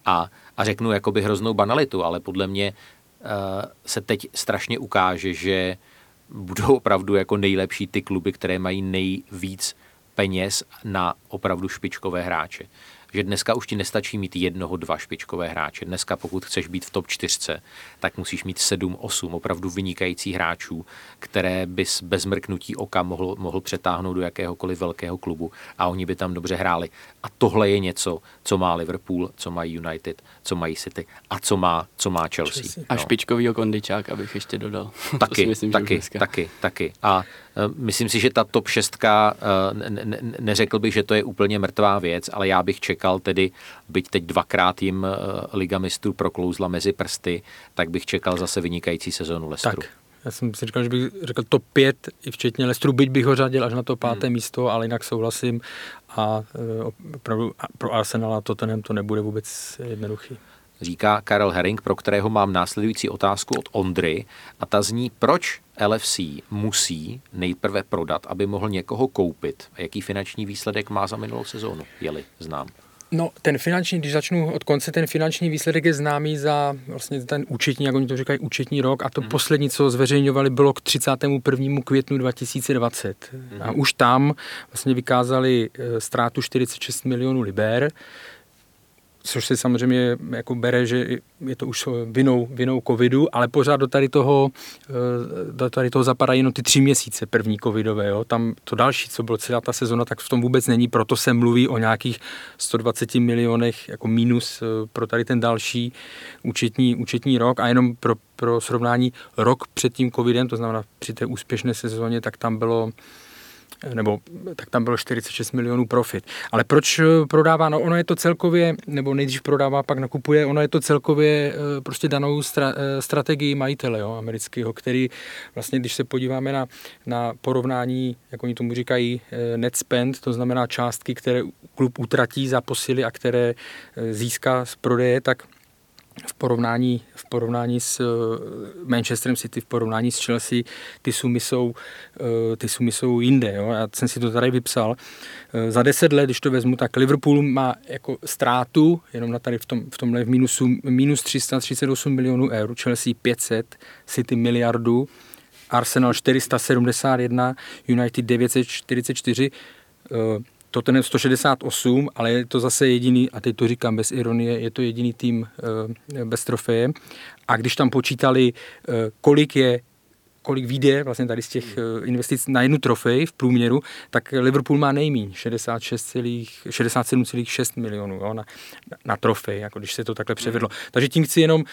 A, a řeknu jakoby hroznou banalitu, ale podle mě uh, se teď strašně ukáže, že budou opravdu jako nejlepší ty kluby, které mají nejvíc peněz na opravdu špičkové hráče že dneska už ti nestačí mít jednoho, dva špičkové hráče. Dneska pokud chceš být v top 4, tak musíš mít 7, 8 opravdu vynikajících hráčů, které bys bez mrknutí oka mohl, mohl přetáhnout do jakéhokoliv velkého klubu a oni by tam dobře hráli. A tohle je něco, co má Liverpool, co má United, co mají City a co má, co má Chelsea. A no. špičkovýho kondičák, abych ještě dodal. Taky, myslím, taky, taky, taky. A myslím si, že ta top 6, ne, ne, neřekl bych, že to je úplně mrtvá věc, ale já bych čekal tedy, byť teď dvakrát jim uh, Liga mistrů proklouzla mezi prsty, tak bych čekal zase vynikající sezonu Leicesteru. Tak. Já jsem si říkal, že bych řekl top 5, i včetně Lestru, byť bych ho řadil až na to páté hmm. místo, ale jinak souhlasím a opravdu pro Arsenal a Tottenham to nebude vůbec jednoduchý říká Karel Herring, pro kterého mám následující otázku od Ondry a ta zní, proč LFC musí nejprve prodat, aby mohl někoho koupit a jaký finanční výsledek má za minulou sezónu, jeli znám. No, ten finanční, když začnu od konce, ten finanční výsledek je známý za vlastně ten účetní, jak oni to říkají, účetní rok a to hmm. poslední, co zveřejňovali, bylo k 31. květnu 2020. Hmm. A už tam vlastně vykázali eh, ztrátu 46 milionů liber což se samozřejmě jako bere, že je to už vinou, vinou covidu, ale pořád do tady toho, eh, do tady toho zapadají jenom ty tři měsíce první covidové. Jo. Tam to další, co bylo celá ta sezona, tak v tom vůbec není, proto se mluví o nějakých 120 milionech jako mínus eh, pro tady ten další účetní, účetní rok a jenom pro, pro srovnání rok před tím covidem, to znamená při té úspěšné sezóně, tak tam bylo nebo tak tam bylo 46 milionů profit. Ale proč eh, prodává? No ono je to celkově, nebo nejdřív prodává, pak nakupuje, ono je to celkově eh, prostě danou stra, eh, strategii majitele jo, amerického, který vlastně, když se podíváme na, na porovnání, jak oni tomu říkají, net spend, to znamená částky, které klub utratí za posily a které získá z prodeje, tak v porovnání, v porovnání s eh, Manchesterem City, v porovnání s Chelsea, ty sumy jsou, eh, ty sumy jsou jinde. Jo? Já jsem si to tady vypsal. Eh, za deset let, když to vezmu, tak Liverpool má jako ztrátu, jenom na tady v, tom, v tomhle v minusu, minus 338 milionů eur, Chelsea 500, City miliardu, Arsenal 471, United 944, Tottenham 168, ale je to zase jediný, a teď to říkám bez ironie, je to jediný tým e, bez trofeje. A když tam počítali, e, kolik je kolik vyjde vlastně tady z těch eh, investic na jednu trofej v průměru, tak Liverpool má nejmíň 67,6 milionů jo, na, na trofej, jako když se to takhle převedlo. Hmm. Takže tím chci jenom uh,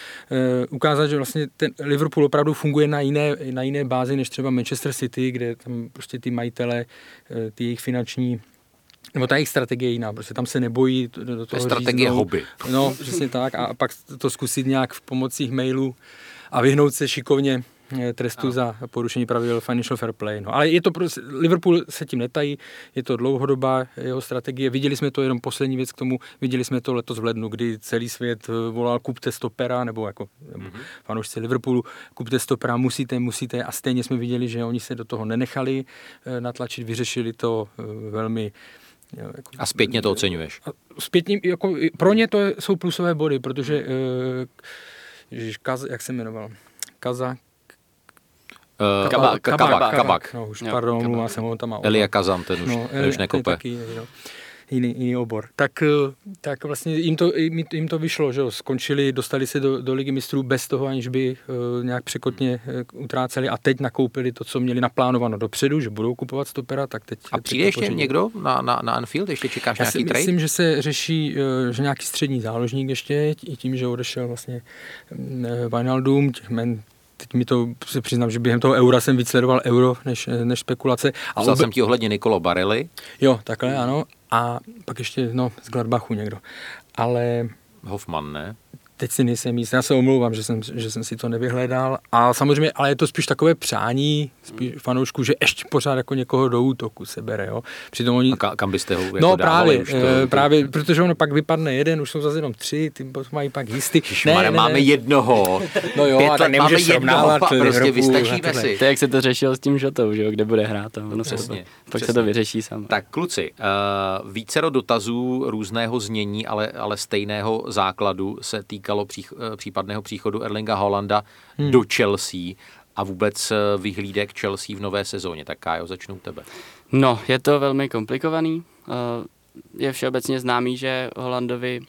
ukázat, že vlastně ten Liverpool opravdu funguje na jiné, na jiné bázi než třeba Manchester City, kde tam prostě ty majitele, uh, ty jejich finanční nebo ta jejich strategie je jiná, protože tam se nebojí do toho strategie říznout. hobby. No, přesně tak. A pak to zkusit nějak v pomocí mailů a vyhnout se šikovně eh, trestu no. za porušení pravidel financial fair play. No, ale je to prostě, Liverpool se tím netají, je to dlouhodobá jeho strategie. Viděli jsme to jenom poslední věc k tomu, viděli jsme to letos v lednu, kdy celý svět eh, volal kupte stopera, nebo jako nebo mm-hmm. fanoušci Liverpoolu, kupte stopera, musíte, musíte a stejně jsme viděli, že oni se do toho nenechali eh, natlačit, vyřešili to velmi Jo, jako, a zpětně to oceňuješ? Zpětně, jako, pro ně to jsou plusové body, protože, uh, ježiš, Kaz, jak se jmenoval? Kaza, Uh, kabak, kabak, kabak. No už, pardon, mluvám jsem, on tam. Elia Kazan, ten už, no, ten už nekope. Taky, no jiný, jiný obor. Tak, eh, tak vlastně jim to, jim to vyšlo, že jo, skončili, dostali se do, do ligy mistrů bez toho, aniž by uh, nějak překotně uh, utráceli a teď nakoupili to, co měli naplánováno dopředu, že budou kupovat stopera, tak teď... A přijde ještě pořadí. někdo na, na, na Anfield, ještě čekáš Já nějaký trade? myslím, že se řeší, uh, že nějaký střední záložník ještě, i tím, že odešel vlastně uh, Wijnaldum, těch men teď mi to se přiznám, že během toho eura jsem víc sledoval euro než, než spekulace. A Psal jsem ti ohledně Nikolo Barely. Jo, takhle ano. A pak ještě, no, z Gladbachu někdo. Ale... Hoffman, ne? Teď si nejsem jistý, já se omlouvám, že jsem, že jsem si to nevyhledal. A samozřejmě, ale je to spíš takové přání spíš fanoušků, že ještě pořád jako někoho do útoku se bere. Jo. Přitom oni... A kam byste ho jako No právě, už to... Eh, právě, protože ono pak vypadne jeden, už jsou zase jenom tři, ty mají pak jistý. Ne, ne, ne, máme jednoho. No jo, Pět a tak nemůžeš srovnávat. Prostě vystačíme si. To jak se to řešilo s tím Žotou, že jo, kde bude hrát. No, no přesně. Pak se to vyřeší sám. Tak kluci, uh, vícero dotazů různého znění, ale, ale stejného základu se týkalo přích, uh, případného příchodu Erlinga Holanda hmm. do Chelsea a vůbec eh, vyhlídek Chelsea v nové sezóně. Tak Kájo, začnu tebe. No, je to velmi komplikovaný. Eh, je všeobecně známý, že Holandovi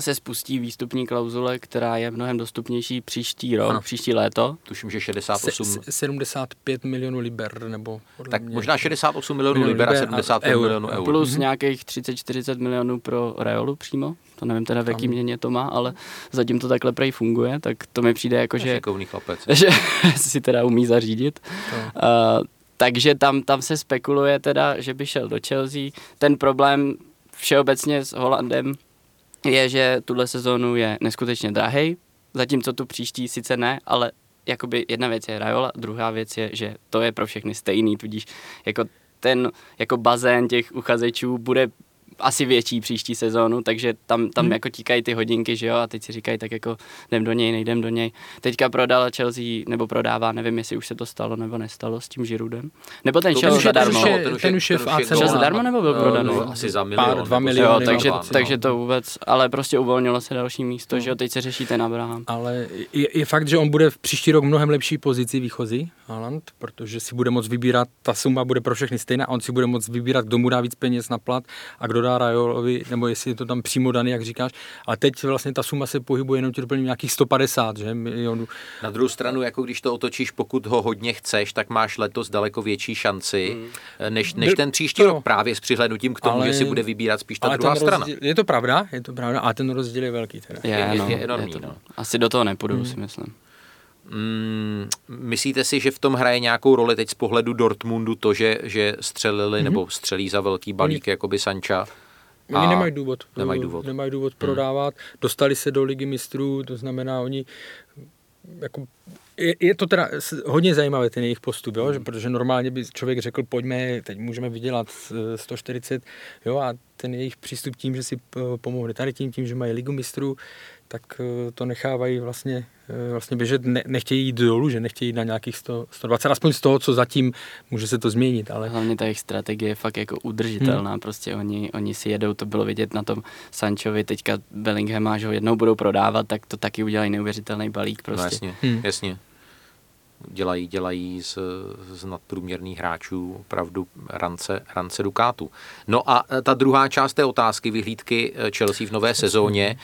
se spustí výstupní klauzule, která je mnohem dostupnější příští rok, ano. příští léto. Tuším, že 68... Se, 75 milionů liber, nebo... Tak mě... možná 68 milionů liber, a 75 eur. milionů eur. Plus mm-hmm. nějakých 30-40 milionů pro Reolu přímo. To nevím teda, v jaký měně to má, ale zatím to takhle prej funguje, tak to mi přijde jako, že... chlapec. Že si teda umí zařídit. Uh, takže tam, tam se spekuluje teda, že by šel do Chelsea. Ten problém všeobecně s Holandem je, že tuhle sezónu je neskutečně drahý, zatímco tu příští sice ne, ale jakoby jedna věc je Rajola, druhá věc je, že to je pro všechny stejný, tudíž jako ten jako bazén těch uchazečů bude asi větší příští sezónu, takže tam, tam hmm. jako tíkají ty hodinky, že jo, a teď si říkají tak jako jdem do něj, nejdem do něj. Teďka prodala Chelsea, nebo prodává, nevím, jestli už se to stalo nebo nestalo s tím Žirudem. Nebo ten šel zadarmo. Ten už je v AC Šel zadarmo nebo byl prodaný? No, asi za milion. Pár, dva miliony. Jo, takže, takže to vůbec, ale prostě uvolnilo se další místo, že jo, teď se řeší ten Abraham. Ale je, je, fakt, že on bude v příští rok mnohem lepší pozici výchozí, Haaland, protože si bude moc vybírat, ta suma bude pro všechny stejná, on si bude moc vybírat, kdo mu dá víc peněz na plat a kdo dodá Rajolovi, nebo jestli je to tam přímo daný, jak říkáš. A teď vlastně ta suma se pohybuje jenom ti doplním nějakých 150 že, milionů. Na druhou stranu, jako když to otočíš, pokud ho hodně chceš, tak máš letos daleko větší šanci, hmm. než, než ten příští rok, právě s přihlednutím k tomu, ale, že si bude vybírat spíš ta druhá rozdíl, strana. Je to pravda, je to pravda, a ten rozdíl je velký. Teda. Je, je, no, je enormní. Je to, no. Asi do toho nepůjdu, hmm. si myslím. Mm, myslíte si, že v tom hraje nějakou roli teď z pohledu Dortmundu to, že, že střelili mm-hmm. nebo střelí za velký balík, Oni... jakoby Sancha? Oni nemají důvod. Nemají důvod. Nemají důvod hmm. prodávat. Dostali se do ligy mistrů, to znamená, oni jako je, je to teda hodně zajímavé ten jejich postup, jo? Že, hmm. protože normálně by člověk řekl, pojďme, teď můžeme vydělat 140, jo, a ten jejich přístup tím, že si pomohli tady tím, tím, že mají ligu mistrů, tak eh, to nechávají vlastně, eh, vlastně běžet, ne, nechtějí jít dolů, že nechtějí jít na nějakých 100, 120, aspoň z toho, co zatím může se to změnit. Ale... Hlavně ta jejich strategie je fakt jako udržitelná, hmm. prostě oni, oni si jedou, to bylo vidět na tom Sanchovi, teďka Bellingham, až ho jednou budou prodávat, tak to taky udělají neuvěřitelný balík prostě. No jasně, hmm. jasně dělají, dělají z, z nadprůměrných hráčů opravdu rance, rance Dukátu. No a e, ta druhá část té otázky, vyhlídky e, Chelsea v nové sezóně. E,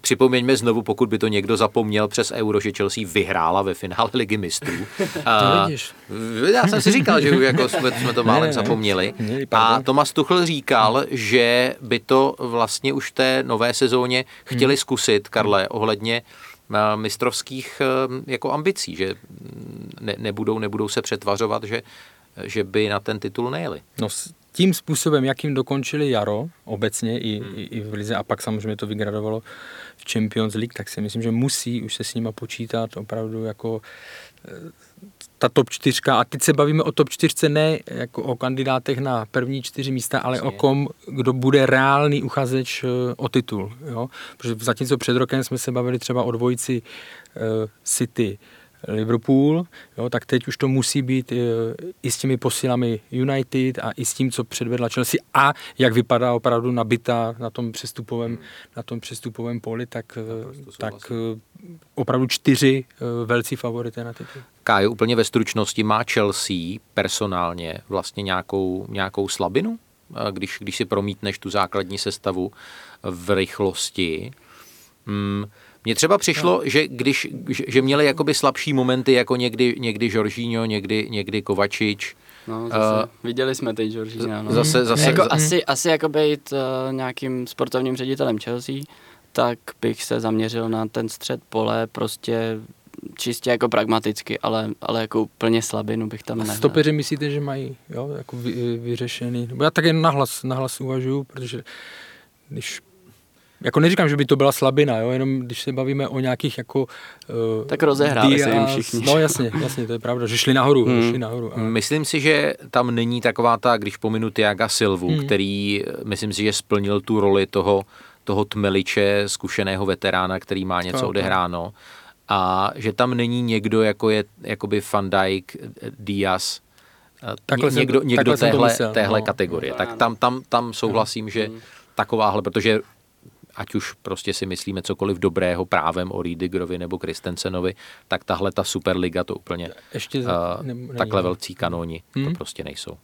připomeňme znovu, pokud by to někdo zapomněl přes Euro, že Chelsea vyhrála ve finále ligy mistrů. A, já jsem si říkal, že jako jsme, jsme to málem zapomněli. A Tomas Tuchl říkal, že by to vlastně už v té nové sezóně chtěli hmm. zkusit, Karle, ohledně mistrovských eh, jako ambicí, že ne, nebudou, nebudou se přetvařovat, že, že by na ten titul nejeli. No tím způsobem, jakým dokončili jaro obecně i, hmm. i, i v Lize a pak samozřejmě to vygradovalo v Champions League, tak si myslím, že musí už se s nima počítat opravdu jako eh, ta top čtyřka. A teď se bavíme o top čtyřce ne jako o kandidátech na první čtyři místa, ale Jasně. o kom, kdo bude reálný uchazeč eh, o titul. Jo? Protože zatímco před rokem jsme se bavili třeba o dvojici uh, City, Liverpool, jo, tak teď už to musí být e, i s těmi posilami United a i s tím, co předvedla Chelsea a jak vypadá opravdu nabita na tom přestupovém, na tom přestupovém poli, tak, tak opravdu čtyři velcí favority na titul. Kájo, úplně ve stručnosti, má Chelsea personálně vlastně nějakou, nějakou slabinu, když, když si promítneš tu základní sestavu v rychlosti? Hmm, mně třeba přišlo, no. že když že měli jakoby slabší momenty, jako někdy, někdy Jorginho, někdy, někdy Kovačič. No, zase, uh, viděli jsme teď Jorginho. No. Zase, zase, jako zase. Asi, asi jako být uh, nějakým sportovním ředitelem Chelsea, tak bych se zaměřil na ten střed pole, prostě čistě jako pragmaticky, ale, ale jako úplně slabinu bych tam nehrál. Stopeři myslíte, že mají jo, jako vy, vyřešený? Nebo já tak jen nahlas, nahlas uvažuju, protože když jako neříkám, že by to byla slabina, jo, jenom když se bavíme o nějakých jako... Uh, tak rozehráli se jim všichni. No jasně, jasně, to je pravda, že šli nahoru. Hmm. Šli nahoru a... Myslím si, že tam není taková ta, když pominu Tiaga Silvu, hmm. který, myslím si, že splnil tu roli toho, toho tmeliče, zkušeného veterána, který má něco odehráno. A že tam není někdo, jako je jakoby Van Dijk, Diaz, takhle někdo, jsem, někdo téhle, myslel, téhle no. kategorie. Tak tam, tam, tam souhlasím, že hmm. takováhle, protože ať už prostě si myslíme cokoliv dobrého právem o Riedigerovi nebo Kristensenovi, tak tahle ta Superliga to úplně Ještě za, uh, ne, takhle velcí kanóni hmm. to prostě nejsou.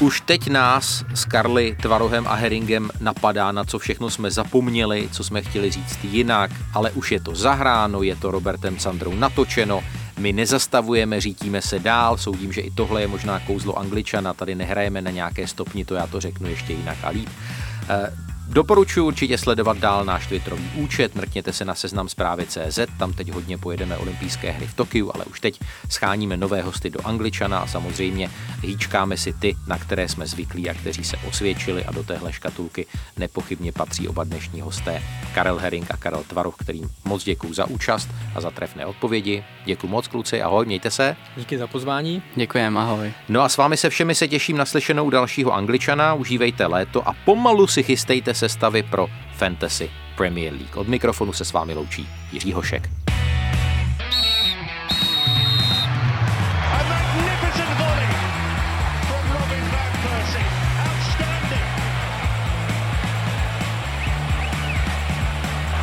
Už teď nás s Karly, Tvarohem a Heringem napadá, na co všechno jsme zapomněli, co jsme chtěli říct jinak, ale už je to zahráno, je to Robertem Sandrou natočeno, my nezastavujeme, řítíme se dál, soudím, že i tohle je možná kouzlo Angličana, tady nehrajeme na nějaké stopni, to já to řeknu ještě jinak a líp. Uh, doporučuji určitě sledovat dál náš Twitterový účet, mrkněte se na seznam zprávy CZ, tam teď hodně pojedeme olympijské hry v Tokiu, ale už teď scháníme nové hosty do Angličana a samozřejmě hýčkáme si ty, na které jsme zvyklí a kteří se osvědčili a do téhle škatulky nepochybně patří oba dnešní hosté Karel Herring a Karel Tvaroch, kterým moc děkuji za účast a za trefné odpovědi. Děkuji moc kluci, ahoj, mějte se. Díky za pozvání. Děkujeme, ahoj. No a s vámi se všemi se těším na slyšenou dalšího Angličana, užívejte léto a pomalu si chystejte sestavy pro Fantasy Premier League. Od mikrofonu se s vámi loučí Jiří Hošek.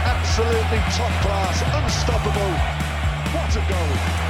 Absolutely top class, unstoppable. What a goal!